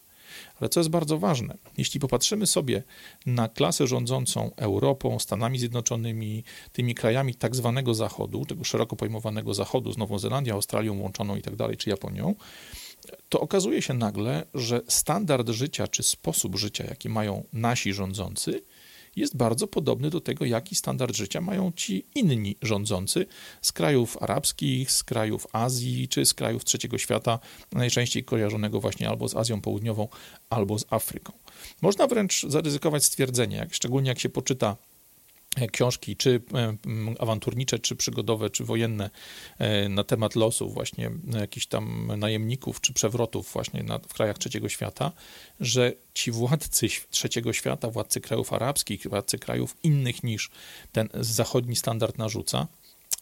Ale co jest bardzo ważne, jeśli popatrzymy sobie na klasę rządzącą Europą, Stanami Zjednoczonymi, tymi krajami tak zwanego Zachodu, tego szeroko pojmowanego Zachodu, z Nową Zelandią, Australią łączoną i tak dalej, czy Japonią, to okazuje się nagle, że standard życia czy sposób życia, jaki mają nasi rządzący, jest bardzo podobny do tego, jaki standard życia mają ci inni rządzący z krajów arabskich, z krajów Azji czy z krajów trzeciego świata, najczęściej kojarzonego właśnie albo z Azją Południową, albo z Afryką. Można wręcz zaryzykować stwierdzenie, jak, szczególnie jak się poczyta książki, czy e, awanturnicze, czy przygodowe, czy wojenne e, na temat losów właśnie jakichś tam najemników, czy przewrotów właśnie na, w krajach trzeciego świata, że ci władcy trzeciego świata, władcy krajów arabskich, władcy krajów innych niż ten zachodni standard narzuca,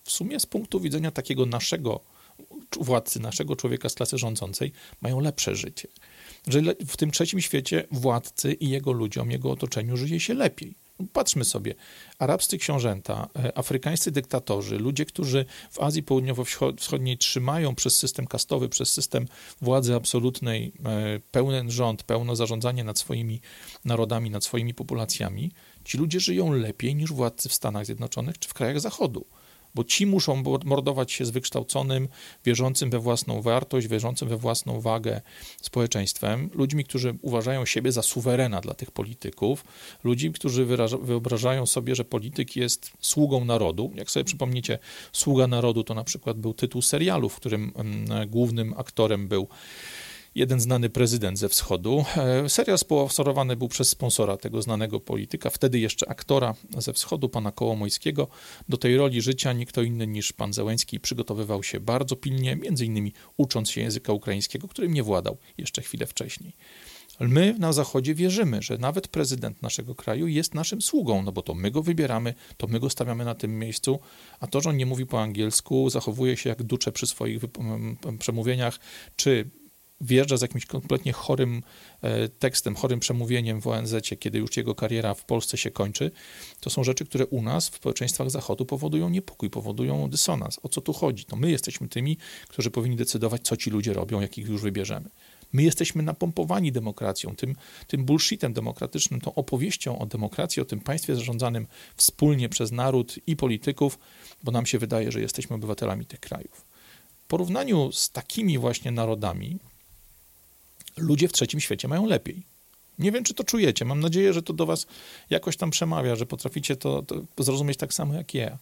w sumie z punktu widzenia takiego naszego władcy, naszego człowieka z klasy rządzącej, mają lepsze życie. Że w tym trzecim świecie władcy i jego ludziom, jego otoczeniu żyje się lepiej Patrzmy sobie, arabscy książęta, e, afrykańscy dyktatorzy, ludzie, którzy w Azji Południowo-Wschodniej trzymają przez system kastowy, przez system władzy absolutnej e, pełen rząd, pełno zarządzanie nad swoimi narodami, nad swoimi populacjami, ci ludzie żyją lepiej niż władcy w Stanach Zjednoczonych czy w krajach Zachodu bo ci muszą mordować się z wykształconym, wierzącym we własną wartość, wierzącym we własną wagę społeczeństwem, ludźmi, którzy uważają siebie za suwerena dla tych polityków, ludzi, którzy wyraża, wyobrażają sobie, że polityk jest sługą narodu. Jak sobie przypomnicie, Sługa Narodu to na przykład był tytuł serialu, w którym mm, głównym aktorem był jeden znany prezydent ze wschodu. E, serial sponsorowany był przez sponsora tego znanego polityka, wtedy jeszcze aktora ze wschodu, pana Kołomojskiego. Do tej roli życia nikt inny niż pan Zełęński przygotowywał się bardzo pilnie, między innymi ucząc się języka ukraińskiego, którym nie władał jeszcze chwilę wcześniej. My na Zachodzie wierzymy, że nawet prezydent naszego kraju jest naszym sługą, no bo to my go wybieramy, to my go stawiamy na tym miejscu, a to, że on nie mówi po angielsku, zachowuje się jak ducze przy swoich przemówieniach, czy wjeżdża z jakimś kompletnie chorym e, tekstem, chorym przemówieniem w ONZ, kiedy już jego kariera w Polsce się kończy, to są rzeczy, które u nas w społeczeństwach Zachodu powodują niepokój, powodują dysonans. O co tu chodzi? To my jesteśmy tymi, którzy powinni decydować, co ci ludzie robią, jakich już wybierzemy. My jesteśmy napompowani demokracją, tym, tym bullshitem demokratycznym, tą opowieścią o demokracji, o tym państwie zarządzanym wspólnie przez naród i polityków, bo nam się wydaje, że jesteśmy obywatelami tych krajów. W porównaniu z takimi właśnie narodami, ludzie w trzecim świecie mają lepiej. Nie wiem, czy to czujecie. Mam nadzieję, że to do Was jakoś tam przemawia, że potraficie to, to zrozumieć tak samo jak ja.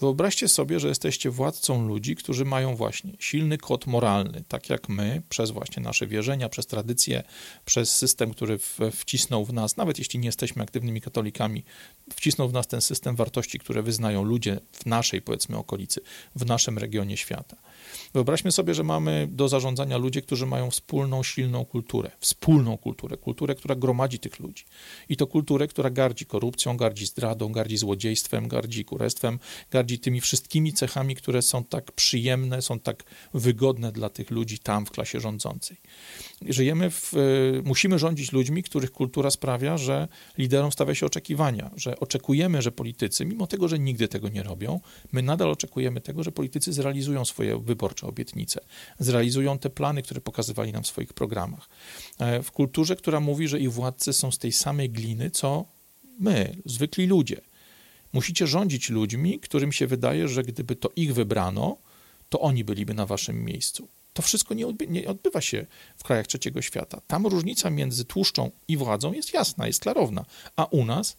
Wyobraźcie sobie, że jesteście władcą ludzi, którzy mają właśnie silny kod moralny, tak jak my, przez właśnie nasze wierzenia, przez tradycje, przez system, który wcisnął w nas, nawet jeśli nie jesteśmy aktywnymi katolikami, wcisnął w nas ten system wartości, które wyznają ludzie w naszej, powiedzmy, okolicy, w naszym regionie świata. Wyobraźmy sobie, że mamy do zarządzania ludzie, którzy mają wspólną, silną kulturę, wspólną kulturę, kulturę, która gromadzi tych ludzi. I to kulturę, która gardzi korupcją, gardzi zdradą, gardzi złodziejstwem, gardzi kurestwem, gardzi tymi wszystkimi cechami, które są tak przyjemne, są tak wygodne dla tych ludzi tam w klasie rządzącej. Żyjemy w, e, musimy rządzić ludźmi, których kultura sprawia, że liderom stawia się oczekiwania, że oczekujemy, że politycy, mimo tego, że nigdy tego nie robią, my nadal oczekujemy tego, że politycy zrealizują swoje wyborcze obietnice, zrealizują te plany, które pokazywali nam w swoich programach. E, w kulturze, która mówi, że ich władcy są z tej samej gliny, co my, zwykli ludzie. Musicie rządzić ludźmi, którym się wydaje, że gdyby to ich wybrano, to oni byliby na waszym miejscu. To wszystko nie, odby nie, odbywa się w krajach trzeciego świata. Tam różnica między tłuszczą i władzą jest jasna, jest klarowna, a u nas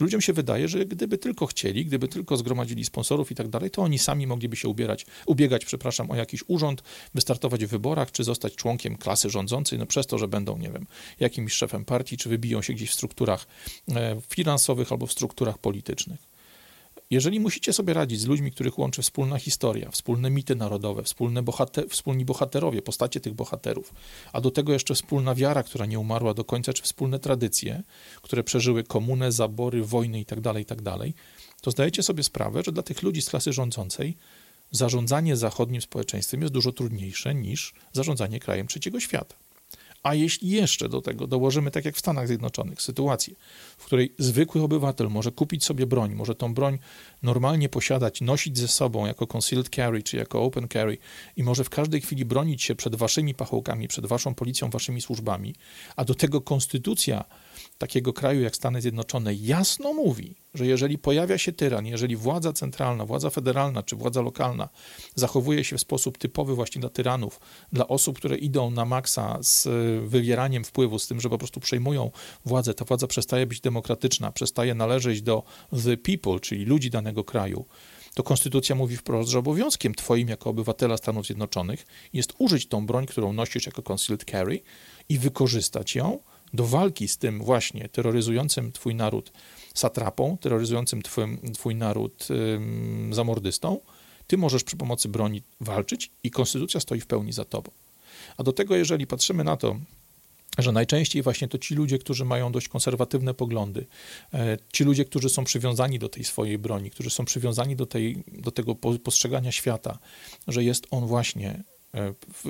ludziom się wydaje, że gdyby tylko chcieli, gdyby tylko zgromadzili sponsorów i tak dalej, to oni sami mogliby się ubierać, ubiegać, przepraszam, o jakiś urząd, wystartować w wyborach, czy zostać członkiem klasy rządzącej, no przez to, że będą, nie wiem, jakimś szefem partii, czy wybiją się gdzieś w strukturach e, finansowych albo w strukturach politycznych. Jeżeli musicie sobie radzić z ludźmi, których łączy wspólna historia, wspólne mity narodowe, wspólne bohater, wspólni bohaterowie, postacie tych bohaterów, a do tego jeszcze wspólna wiara, która nie umarła do końca, czy wspólne tradycje, które przeżyły komunę, zabory, wojny itd., tak itd., tak to zdajecie sobie sprawę, że dla tych ludzi z klasy rządzącej zarządzanie zachodnim społeczeństwem jest dużo trudniejsze niż zarządzanie krajem trzeciego świata. A jeśli jeszcze do tego dołożymy, tak jak w Stanach Zjednoczonych, sytuację, w której zwykły obywatel może kupić sobie broń, może tą broń normalnie posiadać, nosić ze sobą jako concealed carry czy jako open carry i może w każdej chwili bronić się przed waszymi pachołkami, przed waszą policją, waszymi służbami, a do tego konstytucja takiego kraju jak Stany Zjednoczone jasno mówi, że jeżeli pojawia się tyran, jeżeli władza centralna, władza federalna czy władza lokalna zachowuje się w sposób typowy właśnie dla tyranów, dla osób, które idą na maksa z wywieraniem wpływu, z tym, że po prostu przejmują władzę, ta władza przestaje być demokratyczna, przestaje należeć do the people, czyli ludzi danego kraju, to konstytucja mówi wprost, że obowiązkiem twoim jako obywatela Stanów Zjednoczonych jest użyć tą broń, którą nosisz jako concealed carry i wykorzystać ją do walki z tym właśnie terroryzującym twój naród satrapą, terroryzującym twój, twój naród zamordystą, ty możesz przy pomocy broni walczyć i konstytucja stoi w pełni za tobą. A do tego, jeżeli patrzymy na to, że najczęściej właśnie to ci ludzie, którzy mają dość konserwatywne poglądy, e, ci ludzie, którzy są przywiązani do tej swojej broni, którzy są przywiązani do, tej, do tego postrzegania świata, że jest on właśnie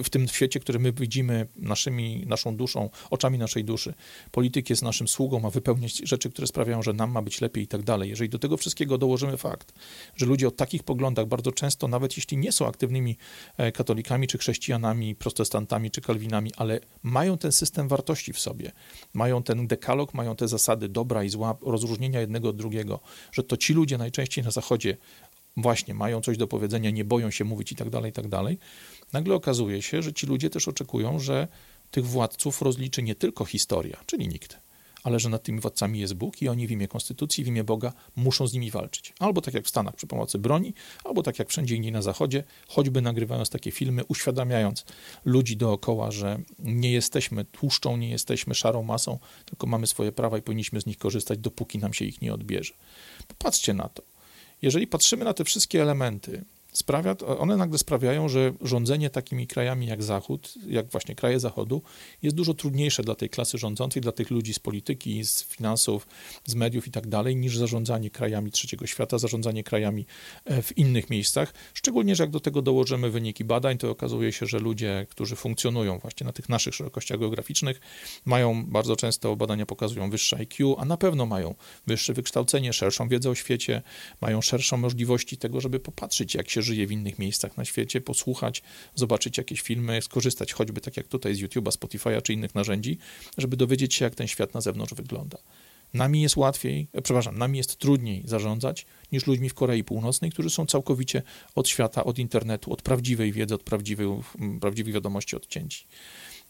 w tym świecie, który my widzimy naszymi, naszą duszą, oczami naszej duszy. Polityk jest naszym sługą, ma wypełniać rzeczy, które sprawiają, że nam ma być lepiej i tak dalej. Jeżeli do tego wszystkiego dołożymy fakt, że ludzie o takich poglądach bardzo często, nawet jeśli nie są aktywnymi e, katolikami, czy chrześcijanami, protestantami, czy kalwinami, ale mają ten system wartości w sobie, mają ten dekalog, mają te zasady dobra i zła, rozróżnienia jednego od drugiego, że to ci ludzie najczęściej na Zachodzie właśnie mają coś do powiedzenia, nie boją się mówić i tak dalej, i tak dalej, nagle okazuje się, że ci ludzie też oczekują, że tych władców rozliczy nie tylko historia, czyli nikt, ale że nad tymi władcami jest Bóg i oni w imię Konstytucji, w imię Boga muszą z nimi walczyć. Albo tak jak w Stanach przy pomocy broni, albo tak jak wszędzie indziej na Zachodzie, choćby nagrywając takie filmy, uświadamiając ludzi dookoła, że nie jesteśmy tłuszczą, nie jesteśmy szarą masą, tylko mamy swoje prawa i powinniśmy z nich korzystać, dopóki nam się ich nie odbierze. Popatrzcie na to. Jeżeli patrzymy na te wszystkie elementy, sprawia, one nagle sprawiają, że rządzenie takimi krajami jak Zachód, jak właśnie kraje Zachodu, jest dużo trudniejsze dla tej klasy rządzącej, dla tych ludzi z polityki, z finansów, z mediów i tak dalej, niż zarządzanie krajami trzeciego świata, zarządzanie krajami e, w innych miejscach. Szczególnie, że jak do tego dołożymy wyniki badań, to okazuje się, że ludzie, którzy funkcjonują właśnie na tych naszych szerokościach geograficznych, mają bardzo często badania pokazują wyższe IQ, a na pewno mają wyższe wykształcenie, szerszą wiedzę o świecie, mają szerszą możliwości tego, żeby popatrzeć, jak się się żyje w innych miejscach na świecie, posłuchać, zobaczyć jakieś filmy, skorzystać choćby tak jak tutaj z YouTube'a, Spotify'a czy innych narzędzi, żeby dowiedzieć się, jak ten świat na zewnątrz wygląda. Nami jest łatwiej, e, przepraszam, nami jest trudniej zarządzać niż ludźmi w Korei Północnej, którzy są całkowicie od świata, od internetu, od prawdziwej wiedzy, od prawdziwej, prawdziwej wiadomości odcięci.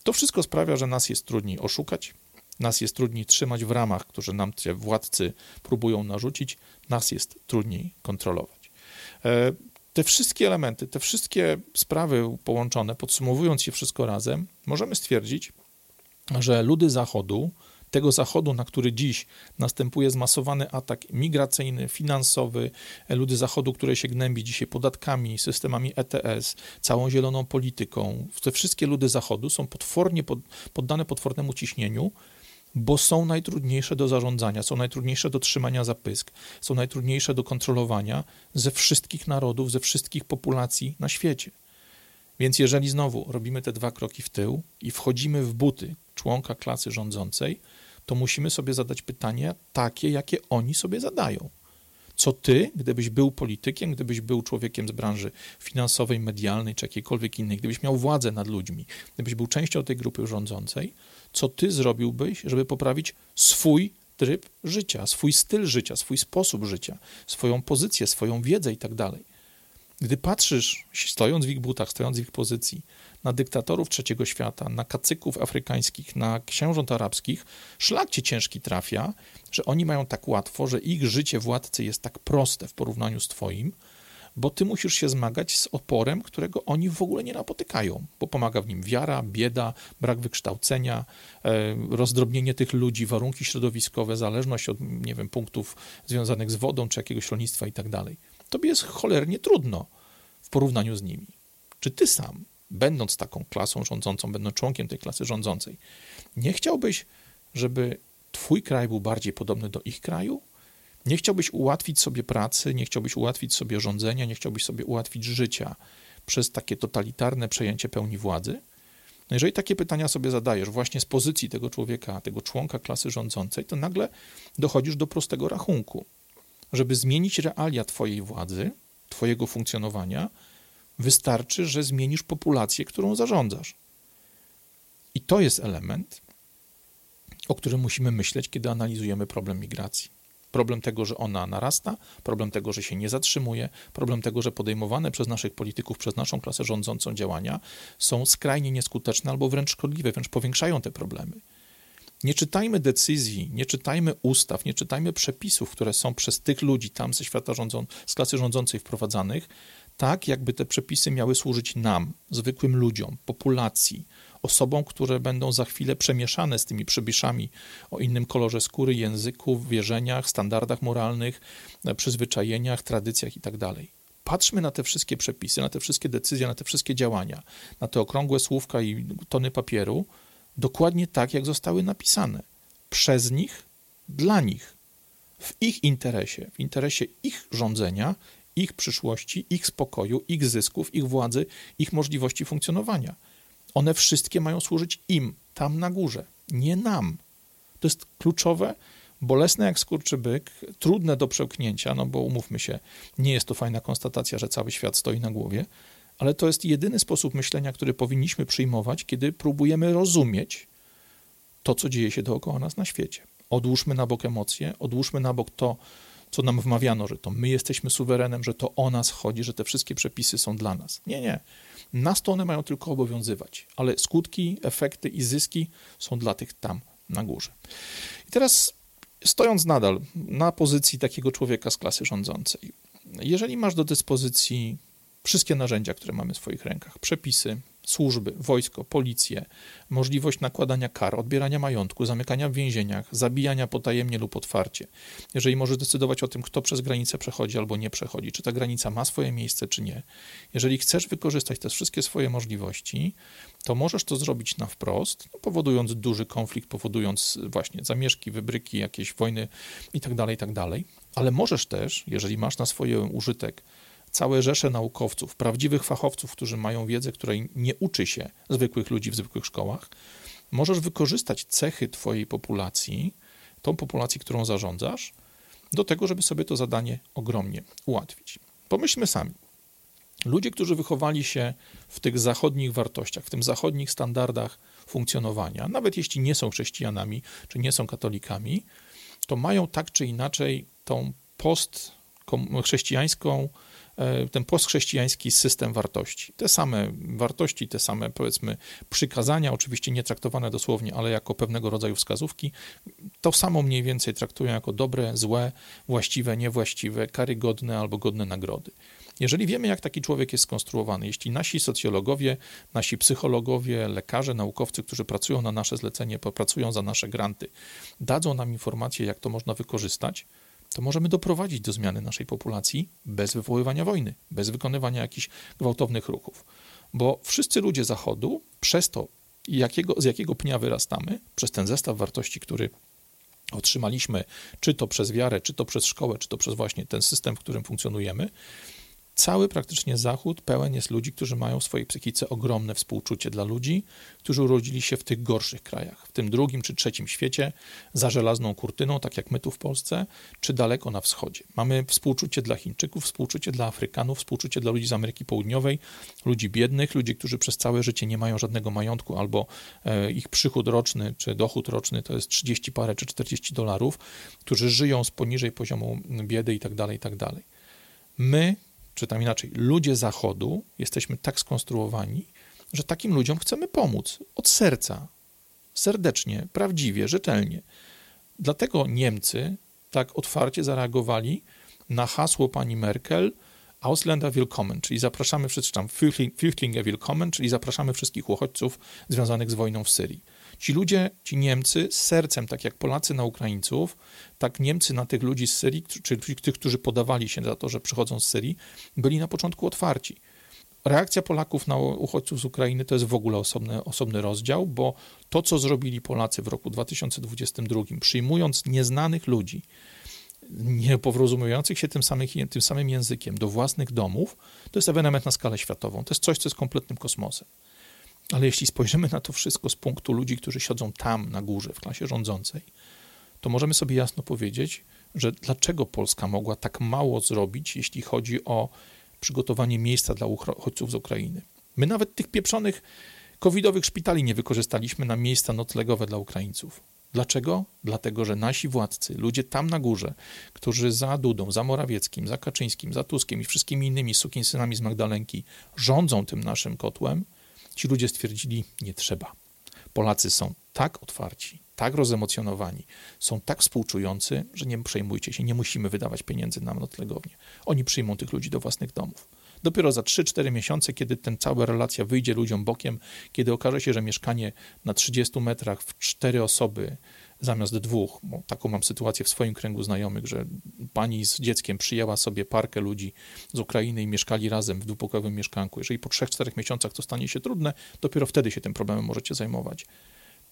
To wszystko sprawia, że nas jest trudniej oszukać, nas jest trudniej trzymać w ramach, które nam władcy próbują narzucić, nas jest trudniej kontrolować. Te wszystkie elementy, te wszystkie sprawy połączone, podsumowując je wszystko razem, możemy stwierdzić, że ludy Zachodu, tego Zachodu, na który dziś następuje zmasowany atak migracyjny, finansowy, ludy Zachodu, które się gnębi dzisiaj podatkami, systemami ETS, całą zieloną polityką, te wszystkie ludy Zachodu są potwornie pod, poddane potwornemu ciśnieniu, bo są najtrudniejsze do zarządzania, są najtrudniejsze do trzymania za pysk, są najtrudniejsze do kontrolowania ze wszystkich narodów, ze wszystkich populacji na świecie. Więc jeżeli znowu robimy te dwa kroki w tył i wchodzimy w buty członka klasy rządzącej, to musimy sobie zadać pytanie takie, jakie oni sobie zadają. Co ty, gdybyś był politykiem, gdybyś był człowiekiem z branży finansowej, medialnej czy jakiejkolwiek innej, gdybyś miał władzę nad ludźmi, gdybyś był częścią tej grupy rządzącej, co ty zrobiłbyś, żeby poprawić swój tryb życia, swój styl życia, swój sposób życia, swoją pozycję, swoją wiedzę i tak dalej. Gdy patrzysz, stojąc w ich butach, stojąc w ich pozycji, na dyktatorów trzeciego świata, na kacyków afrykańskich, na książąt arabskich, szlak cię ciężki trafia, że oni mają tak łatwo, że ich życie władcy jest tak proste w porównaniu z twoim, bo ty musisz się zmagać z oporem, którego oni w ogóle nie napotykają, bo pomaga w nim wiara, bieda, brak wykształcenia, e, rozdrobnienie tych ludzi, warunki środowiskowe, zależność od, nie wiem, punktów związanych z wodą czy jakiegoś rolnictwa i tak dalej. Tobie jest cholernie trudno w porównaniu z nimi. Czy ty sam, będąc taką klasą rządzącą, będąc członkiem tej klasy rządzącej, nie chciałbyś, żeby twój kraj był bardziej podobny do ich kraju? Nie chciałbyś ułatwić sobie pracy, nie chciałbyś ułatwić sobie rządzenia, nie chciałbyś sobie ułatwić życia przez takie totalitarne przejęcie pełni władzy? No jeżeli takie pytania sobie zadajesz właśnie z pozycji tego człowieka, tego członka klasy rządzącej, to nagle dochodzisz do prostego rachunku. Żeby zmienić realia Twojej władzy, Twojego funkcjonowania, wystarczy, że zmienisz populację, którą zarządzasz. I to jest element, o którym musimy myśleć, kiedy analizujemy problem migracji. Problem tego, że ona narasta, problem tego, że się nie zatrzymuje, problem tego, że podejmowane przez naszych polityków, przez naszą klasę rządzącą działania są skrajnie nieskuteczne albo wręcz szkodliwe, wręcz powiększają te problemy. Nie czytajmy decyzji, nie czytajmy ustaw, nie czytajmy przepisów, które są przez tych ludzi tam ze świata rządzą, z klasy rządzącej wprowadzanych, tak jakby te przepisy miały służyć nam, zwykłym ludziom, populacji, osobom, które będą za chwilę przemieszane z tymi przybyszami o innym kolorze skóry, języku, wierzeniach, standardach moralnych, przyzwyczajeniach, tradycjach itd. Tak Patrzmy na te wszystkie przepisy, na te wszystkie decyzje, na te wszystkie działania, na te okrągłe słówka i tony papieru, dokładnie tak, jak zostały napisane. Przez nich, dla nich, w ich interesie, w interesie ich rządzenia, ich przyszłości, ich spokoju, ich zysków, ich władzy, ich możliwości funkcjonowania. One wszystkie mają służyć im, tam na górze, nie nam. To jest kluczowe, bolesne jak skurczybyk, trudne do przełknięcia, no bo umówmy się, nie jest to fajna konstatacja, że cały świat stoi na głowie, ale to jest jedyny sposób myślenia, który powinniśmy przyjmować, kiedy próbujemy rozumieć to, co dzieje się dookoła nas na świecie. Odłóżmy na bok emocje, odłóżmy na bok to, co nam wmawiano, że to my jesteśmy suwerenem, że to o nas chodzi, że te wszystkie przepisy są dla nas. Nie, nie. Nas to one mają tylko obowiązywać, ale skutki, efekty i zyski są dla tych tam na górze. I teraz stojąc nadal na pozycji takiego człowieka z klasy rządzącej, jeżeli masz do dyspozycji wszystkie narzędzia, które mamy w swoich rękach, przepisy, służby, wojsko, policję, możliwość nakładania kar, odbierania majątku, zamykania w więzieniach, zabijania potajemnie lub otwarcie. Jeżeli możesz decydować o tym, kto przez granicę przechodzi albo nie przechodzi, czy ta granica ma swoje miejsce, czy nie. Jeżeli chcesz wykorzystać te wszystkie swoje możliwości, to możesz to zrobić na wprost, no, powodując duży konflikt, powodując właśnie zamieszki, wybryki, jakieś wojny itd., tak itd. Tak Ale możesz też, jeżeli masz na swoje użytek całe rzesze naukowców, prawdziwych fachowców, którzy mają wiedzę, której nie uczy się zwykłych ludzi w zwykłych szkołach, możesz wykorzystać cechy Twojej populacji, tą populacji, którą zarządzasz, do tego, żeby sobie to zadanie ogromnie ułatwić. Pomyślmy sami. Ludzie, którzy wychowali się w tych zachodnich wartościach, w tym zachodnich standardach funkcjonowania, nawet jeśli nie są chrześcijanami czy nie są katolikami, to mają tak czy inaczej tą postchrześcijańską ten postchrześcijański system wartości. Te same wartości, te same powiedzmy przykazania, oczywiście nie traktowane dosłownie, ale jako pewnego rodzaju wskazówki, to samo mniej więcej traktują jako dobre, złe, właściwe, niewłaściwe, karygodne albo godne nagrody. Jeżeli wiemy, jak taki człowiek jest skonstruowany, jeśli nasi socjologowie, nasi psychologowie, lekarze, naukowcy, którzy pracują na nasze zlecenie, popracują za nasze granty, dadzą nam informacje, jak to można wykorzystać, to możemy doprowadzić do zmiany naszej populacji bez wywoływania wojny, bez wykonywania jakichś gwałtownych ruchów. Bo wszyscy ludzie Zachodu, przez to, jakiego, z jakiego pnia wyrastamy, przez ten zestaw wartości, który otrzymaliśmy, czy to przez wiarę, czy to przez szkołę, czy to przez właśnie ten system, w którym funkcjonujemy, Cały praktycznie Zachód pełen jest ludzi, którzy mają w swojej psychice ogromne współczucie dla ludzi, którzy urodzili się w tych gorszych krajach, w tym drugim czy trzecim świecie, za żelazną kurtyną, tak jak my tu w Polsce, czy daleko na wschodzie. Mamy współczucie dla Chińczyków, współczucie dla Afrykanów, współczucie dla ludzi z Ameryki Południowej, ludzi biednych, ludzi, którzy przez całe życie nie mają żadnego majątku, albo e, ich przychód roczny czy dochód roczny to jest 30 parę czy 40 dolarów, którzy żyją z poniżej poziomu biedy i tak dalej, i tak dalej. My, czy tam inaczej, ludzie Zachodu jesteśmy tak skonstruowani, że takim ludziom chcemy pomóc od serca, serdecznie, prawdziwie, rzetelnie. Dlatego Niemcy tak otwarcie zareagowali na hasło pani Merkel Ausländer willkommen, czyli zapraszamy wszystkich tam Flüchtlinge willkommen, czyli zapraszamy wszystkich uchodźców związanych z wojną w Syrii. Ci ludzie, ci Niemcy z sercem, tak jak Polacy na Ukraińców, tak Niemcy na tych ludzi z Syrii, czyli tych, którzy podawali się za to, że przychodzą z Syrii, byli na początku otwarci. Reakcja Polaków na uchodźców z Ukrainy to jest w ogóle osobny, osobny rozdział, bo to, co zrobili Polacy w roku 2022, przyjmując nieznanych ludzi, nie porozumiejących się tym, samych, tym samym językiem do własnych domów, to jest ewenement na skalę światową. To jest coś, co jest kompletnym kosmosem. Ale jeśli spojrzymy na to wszystko z punktu ludzi, którzy siedzą tam na górze, w klasie rządzącej, to możemy sobie jasno powiedzieć, że dlaczego Polska mogła tak mało zrobić, jeśli chodzi o przygotowanie miejsca dla uchodźców z Ukrainy. My nawet tych pieprzonych covidowych szpitali nie wykorzystaliśmy na miejsca noclegowe dla Ukraińców. Dlaczego? Dlatego, że nasi władcy, ludzie tam na górze, którzy za Dudą, za Morawieckim, za Kaczyńskim, za Tuskiem i wszystkimi innymi sukinsynami z Magdalenki rządzą tym naszym kotłem, Ci ludzie stwierdzili, nie trzeba. Polacy są tak otwarci, tak rozemocjonowani, są tak współczujący, że nie przejmujcie się, nie musimy wydawać pieniędzy na noclegownię. Oni przyjmą tych ludzi do własnych domów. Dopiero za 3-4 miesiące, kiedy ten cała relacja wyjdzie ludziom bokiem, kiedy okaże się, że mieszkanie na 30 metrach w 4 osoby zamiast dwóch, bo taką mam sytuację w swoim kręgu znajomych, że pani z dzieckiem przyjęła sobie parkę ludzi z Ukrainy i mieszkali razem w dwupokojowym mieszkanku. Jeżeli po 3-4 miesiącach to stanie się trudne, dopiero wtedy się tym problemem możecie zajmować.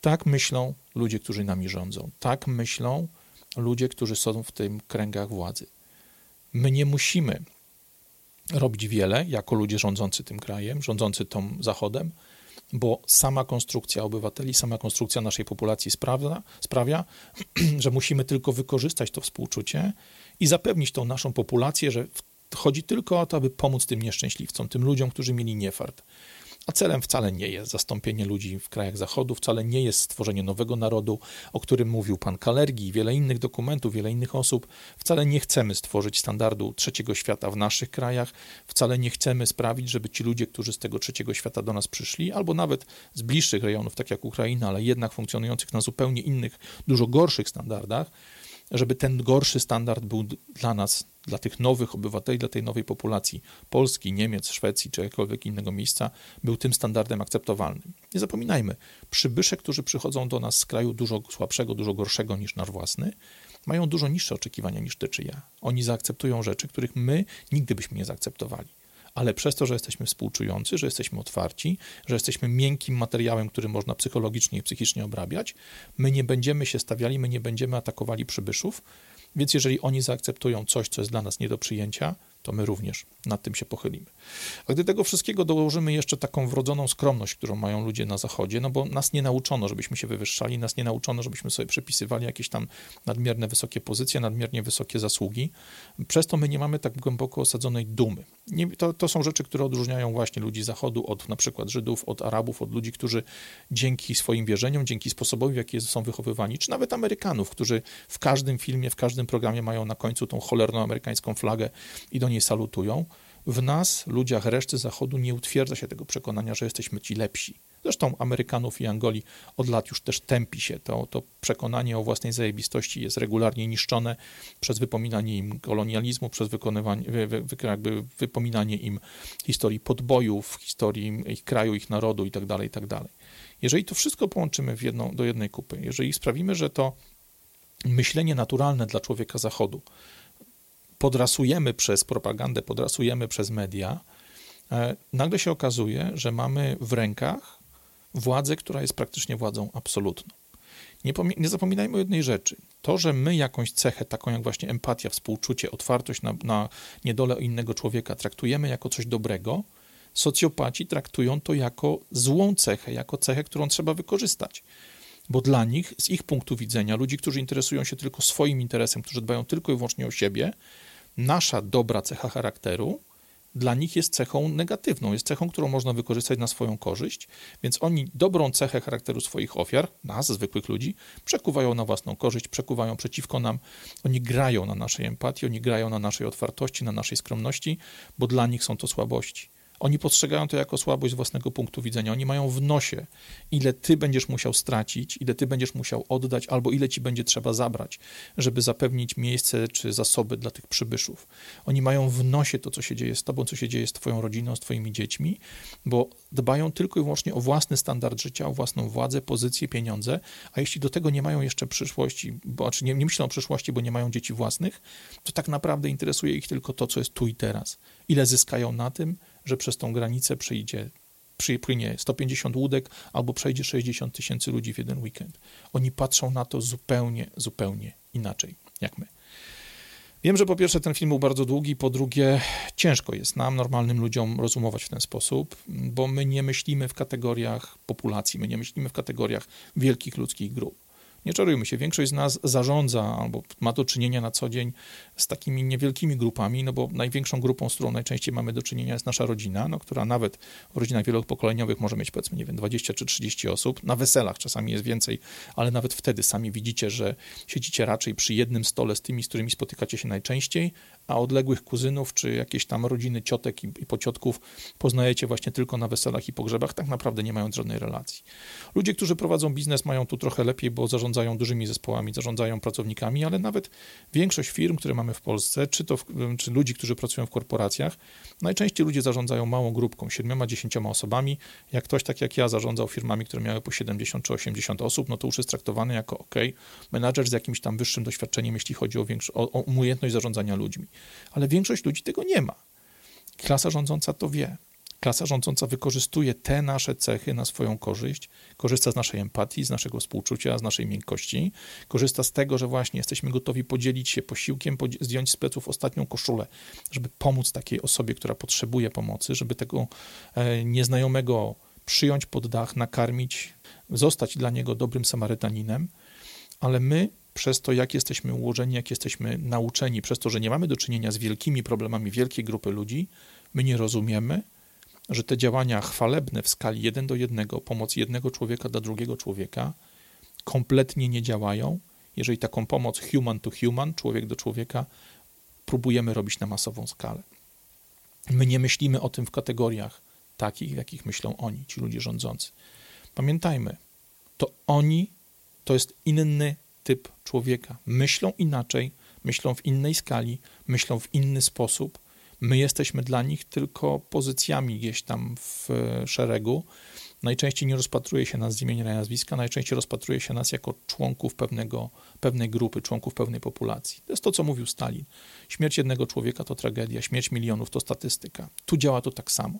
Tak myślą ludzie, którzy nami rządzą. Tak myślą ludzie, którzy są w tym kręgach władzy. My nie musimy robić wiele jako ludzie rządzący tym krajem, rządzący tą Zachodem, bo sama konstrukcja obywateli, sama konstrukcja naszej populacji sprawia, sprawia, że musimy tylko wykorzystać to współczucie i zapewnić tą naszą populację, że chodzi tylko o to, aby pomóc tym nieszczęśliwcom, tym ludziom, którzy mieli niefart. A celem wcale nie jest zastąpienie ludzi w krajach zachodu, wcale nie jest stworzenie nowego narodu, o którym mówił pan Kalergi i wiele innych dokumentów, wiele innych osób. Wcale nie chcemy stworzyć standardu trzeciego świata w naszych krajach, wcale nie chcemy sprawić, żeby ci ludzie, którzy z tego trzeciego świata do nas przyszli, albo nawet z bliższych rejonów, tak jak Ukraina, ale jednak funkcjonujących na zupełnie innych, dużo gorszych standardach, żeby ten gorszy standard był dla nas, dla tych nowych obywateli, dla tej nowej populacji Polski, Niemiec, Szwecji czy jakiegokolwiek innego miejsca, był tym standardem akceptowalnym. Nie zapominajmy, przybysze, którzy przychodzą do nas z kraju dużo słabszego, dużo gorszego niż nasz własny, mają dużo niższe oczekiwania niż ty czy ja. Oni zaakceptują rzeczy, których my nigdy byśmy nie zaakceptowali ale przez to, że jesteśmy współczujący, że jesteśmy otwarci, że jesteśmy miękkim materiałem, który można psychologicznie i psychicznie obrabiać, my nie będziemy się stawiali, my nie będziemy atakowali przybyszów, więc jeżeli oni zaakceptują coś, co jest dla nas nie do przyjęcia, to my również nad tym się pochylimy. A gdy tego wszystkiego dołożymy jeszcze taką wrodzoną skromność, którą mają ludzie na Zachodzie, no bo nas nie nauczono, żebyśmy się wywyższali, nas nie nauczono, żebyśmy sobie przepisywali jakieś tam nadmierne wysokie pozycje, nadmiernie wysokie zasługi. Przez to my nie mamy tak głęboko osadzonej dumy. Nie, to, to są rzeczy, które odróżniają właśnie ludzi Zachodu od na przykład Żydów, od Arabów, od ludzi, którzy dzięki swoim wierzeniom, dzięki sposobowi, w jaki są wychowywani, czy nawet Amerykanów, którzy w każdym filmie, w każdym programie mają na końcu tą cholerną amerykańską flagę i do niej salutują. W nas, ludziach reszty Zachodu, nie utwierdza się tego przekonania, że jesteśmy ci lepsi. Zresztą Amerykanów i Angoli od lat już też tępi się. To, to przekonanie o własnej zajebistości jest regularnie niszczone przez wypominanie im kolonializmu, przez wykonywanie, wy, wy, jakby wypominanie im historii podbojów, historii ich kraju, ich narodu itd., tak itd. Tak jeżeli to wszystko połączymy jedną, do jednej kupy, jeżeli sprawimy, że to myślenie naturalne dla człowieka Zachodu podrasujemy przez propagandę, podrasujemy przez media, e, nagle się okazuje, że mamy w rękach władzę, która jest praktycznie władzą absolutną. Nie, nie, zapominajmy o jednej rzeczy. To, że my jakąś cechę, taką jak właśnie empatia, współczucie, otwartość na, na niedolę innego człowieka, traktujemy jako coś dobrego, socjopaci traktują to jako złą cechę, jako cechę, którą trzeba wykorzystać. Bo dla nich, z ich punktu widzenia, ludzi, którzy interesują się tylko swoim interesem, którzy dbają tylko i wyłącznie o siebie, nasza dobra cecha charakteru dla nich jest cechą negatywną, jest cechą, którą można wykorzystać na swoją korzyść, więc oni dobrą cechę charakteru swoich ofiar, nas, zwykłych ludzi, przekuwają na własną korzyść, przekuwają przeciwko nam. Oni grają na naszej empatii, oni grają na naszej otwartości, na naszej skromności, bo dla nich są to słabości. Oni postrzegają to jako słabość z własnego punktu widzenia. Oni mają w nosie, ile ty będziesz musiał stracić, ile ty będziesz musiał oddać, albo ile ci będzie trzeba zabrać, żeby zapewnić miejsce czy zasoby dla tych przybyszów. Oni mają w nosie to, co się dzieje z tobą, co się dzieje z twoją rodziną, z twoimi dziećmi, bo dbają tylko i wyłącznie o własny standard życia, o własną władzę, pozycję, pieniądze, a jeśli do tego nie mają jeszcze przyszłości, bo, znaczy nie, nie myślą o przyszłości, bo nie mają dzieci własnych, to tak naprawdę interesuje ich tylko to, co jest tu i teraz. Ile zyskają na tym, że przez tą granicę przyjdzie, przypłynie 150 łódek albo przejdzie 60 tysięcy ludzi w jeden weekend. Oni patrzą na to zupełnie, zupełnie inaczej, jak my. Wiem, że po pierwsze ten film był bardzo długi, po drugie ciężko jest nam, normalnym ludziom, rozumować w ten sposób, bo my nie myślimy w kategoriach populacji, my nie myślimy w kategoriach wielkich ludzkich grup. Nie czarujmy się, większość z nas zarządza albo ma do czynienia na co dzień z takimi niewielkimi grupami, no bo największą grupą, z którą najczęściej mamy do czynienia jest nasza rodzina, no, która nawet w rodzinach wielopokoleniowych może mieć powiedzmy, nie wiem, 20 czy 30 osób. Na weselach czasami jest więcej, ale nawet wtedy sami widzicie, że siedzicie raczej przy jednym stole z tymi, z którymi spotykacie się najczęściej, a odległych kuzynów czy jakieś tam rodziny ciotek i, i pociotków poznajecie właśnie tylko na weselach i pogrzebach, tak naprawdę nie mając żadnej relacji. Ludzie, którzy prowadzą biznes mają tu trochę lepiej, bo zarządzają dużymi zespołami, zarządzają pracownikami, ale nawet większość firm, które mamy w Polsce, czy to w, czy ludzi, którzy pracują w korporacjach, najczęściej ludzie zarządzają małą grupką, siedmioma, dziesięcioma osobami. Jak ktoś tak jak ja zarządzał firmami, które miały po 70 czy 80 osób, no to już jest traktowany jako ok, menadżer z jakimś tam wyższym doświadczeniem, jeśli chodzi o, o, o umiejętność zarządzania ludźmi ale większość ludzi tego nie ma. Klasa rządząca to wie. Klasa rządząca wykorzystuje te nasze cechy na swoją korzyść, korzysta z naszej empatii, z naszego współczucia, z naszej miękkości, korzysta z tego, że właśnie jesteśmy gotowi podzielić się posiłkiem, zdjąć z pleców ostatnią koszulę, żeby pomóc takiej osobie, która potrzebuje pomocy, żeby tego e, nieznajomego przyjąć pod dach, nakarmić, zostać dla niego dobrym Samarytaninem, ale my przez to, jak jesteśmy ułożeni, jak jesteśmy nauczeni, przez to, że nie mamy do czynienia z wielkimi problemami wielkiej grupy ludzi, my nie rozumiemy, że te działania chwalebne w skali jeden do jednego, pomoc jednego człowieka dla drugiego człowieka, kompletnie nie działają, jeżeli taką pomoc human to human, człowiek do człowieka, próbujemy robić na masową skalę. My nie myślimy o tym w kategoriach takich, jakich myślą oni, ci ludzie rządzący. Pamiętajmy, to oni to jest inny typ człowieka. Myślą inaczej, myślą w innej skali, myślą w inny sposób. My jesteśmy dla nich tylko pozycjami gdzieś tam w szeregu. Najczęściej nie rozpatruje się nas z imienia i nazwiska, najczęściej rozpatruje się nas jako członków pewnego, pewnej grupy, członków pewnej populacji. To jest to, co mówił Stalin. Śmierć jednego człowieka to tragedia, śmierć milionów to statystyka. Tu działa to tak samo.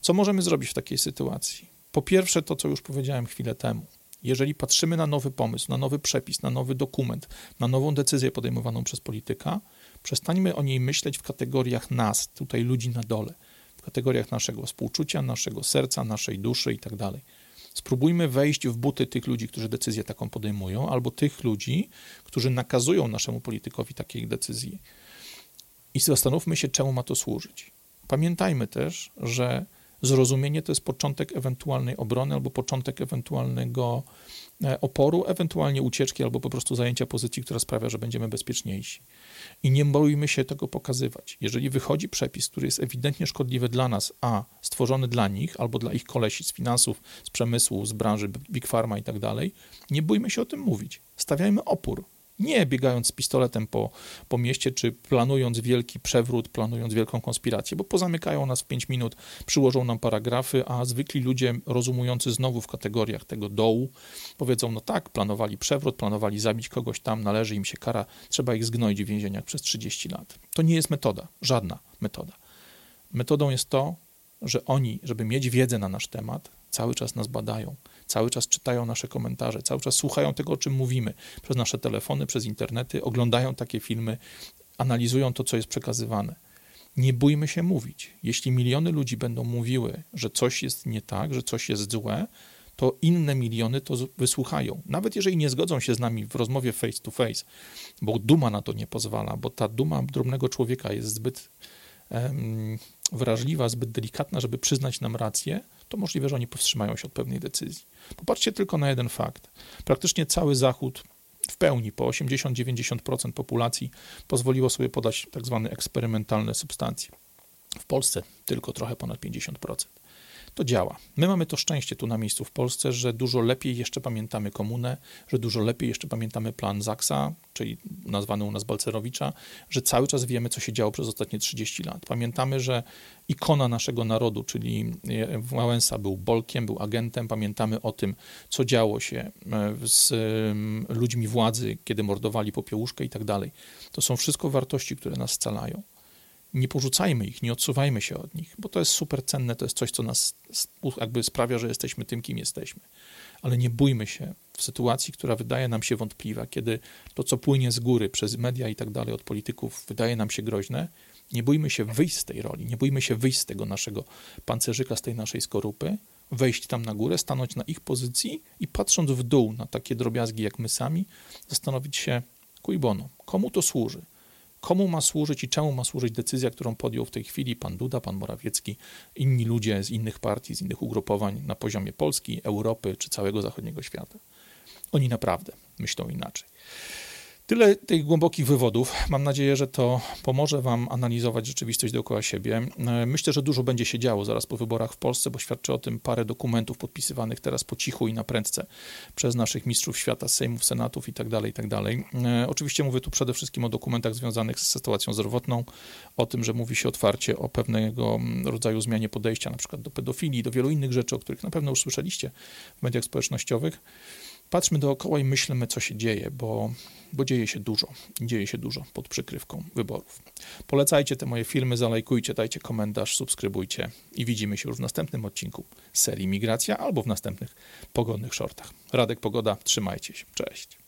Co możemy zrobić w takiej sytuacji? Po pierwsze, to, co już powiedziałem chwilę temu. Jeżeli patrzymy na nowy pomysł, na nowy przepis, na nowy dokument, na nową decyzję podejmowaną przez polityka, przestańmy o niej myśleć w kategoriach nas, tutaj ludzi na dole, w kategoriach naszego współczucia, naszego serca, naszej duszy itd. Tak Spróbujmy wejść w buty tych ludzi, którzy decyzję taką podejmują, albo tych ludzi, którzy nakazują naszemu politykowi takiej decyzji. I zastanówmy się, czemu ma to służyć. Pamiętajmy też, że Zrozumienie to jest początek ewentualnej obrony albo początek ewentualnego e, oporu, ewentualnie ucieczki albo po prostu zajęcia pozycji, która sprawia, że będziemy bezpieczniejsi. I nie boimy się tego pokazywać. Jeżeli wychodzi przepis, który jest ewidentnie szkodliwy dla nas, a stworzony dla nich albo dla ich kolesi z finansów, z przemysłu, z branży Big Pharma i tak dalej, nie bójmy się o tym mówić. Stawiajmy opór. Nie biegając z pistoletem po, po mieście, czy planując wielki przewrót, planując wielką konspirację, bo pozamykają nas w 5 minut, przyłożą nam paragrafy, a zwykli ludzie rozumujący znowu w kategoriach tego dołu powiedzą, no tak, planowali przewrót, planowali zabić kogoś tam, należy im się kara, trzeba ich zgnoić w więzieniach przez 30 lat. To nie jest metoda, żadna metoda. Metodą jest to, że oni, żeby mieć wiedzę na nasz temat, cały czas nas badają, cały czas czytają nasze komentarze, cały czas słuchają tego, o czym mówimy przez nasze telefony, przez internety, oglądają takie filmy, analizują to, co jest przekazywane. Nie bójmy się mówić. Jeśli miliony ludzi będą mówiły, że coś jest nie tak, że coś jest złe, to inne miliony to wysłuchają. Nawet jeżeli nie zgodzą się z nami w rozmowie face to face, bo duma na to nie pozwala, bo ta duma drobnego człowieka jest zbyt um, wrażliwa, zbyt delikatna, żeby przyznać nam rację, to możliwe, że oni powstrzymają się od pewnej decyzji. Popatrzcie tylko na jeden fakt. Praktycznie cały Zachód w pełni, po 80-90% populacji, pozwoliło sobie podać tak zwane eksperymentalne substancje. W Polsce tylko trochę ponad 50% to działa. My mamy to szczęście tu na miejscu w Polsce, że dużo lepiej jeszcze pamiętamy komunę, że dużo lepiej jeszcze pamiętamy plan Zaksa, czyli nazwany u nas Balcerowicza, że cały czas wiemy, co się działo przez ostatnie 30 lat. Pamiętamy, że ikona naszego narodu, czyli Wałęsa był bolkiem, był agentem. Pamiętamy o tym, co działo się e, z ludźmi władzy, kiedy mordowali popiełuszkę i tak dalej. To są wszystko wartości, które nas scalają nie porzucajmy ich, nie odsuwajmy się od nich, bo to jest super cenne, to jest coś, co nas jakby sprawia, że jesteśmy tym, kim jesteśmy. Ale nie bójmy się w sytuacji, która wydaje nam się wątpliwa, kiedy to, co płynie z góry przez media i tak dalej od polityków, wydaje nam się groźne, nie bójmy się wyjść z tej roli, nie bójmy się wyjść z tego naszego pancerzyka, z tej naszej skorupy, wejść tam na górę, stanąć na ich pozycji i patrząc w dół na takie drobiazgi jak my sami, zastanowić się, kuj bono, komu to służy? Komu ma służyć i czemu ma służyć decyzja, którą podjął w tej chwili pan Duda, pan Morawiecki, inni ludzie z innych partii, z innych ugrupowań na poziomie Polski, Europy czy całego zachodniego świata. Oni naprawdę myślą inaczej. Tyle tych głębokich wywodów. Mam nadzieję, że to pomoże Wam analizować rzeczywistość dookoła siebie. E, myślę, że dużo będzie się działo zaraz po wyborach w Polsce, bo świadczy o tym parę dokumentów podpisywanych teraz po cichu i na prędce przez naszych mistrzów świata, sejmów, senatów itd. Tak itd. Tak e, oczywiście mówię tu przede wszystkim o dokumentach związanych z sytuacją zdrowotną, o tym, że mówi się otwarcie o pewnego mm, rodzaju zmianie podejścia, na przykład do pedofilii, do wielu innych rzeczy, o których na pewno już słyszeliście w mediach społecznościowych. Patrzmy dookoła i myślmy, co się dzieje, bo, bo dzieje się dużo. Dzieje się dużo pod przykrywką wyborów. Polecajcie te moje filmy, zalajkujcie, dajcie komentarz, subskrybujcie i widzimy się już w następnym odcinku serii Migracja albo w następnych pogodnych shortach. Radek Pogoda, trzymajcie się. Cześć.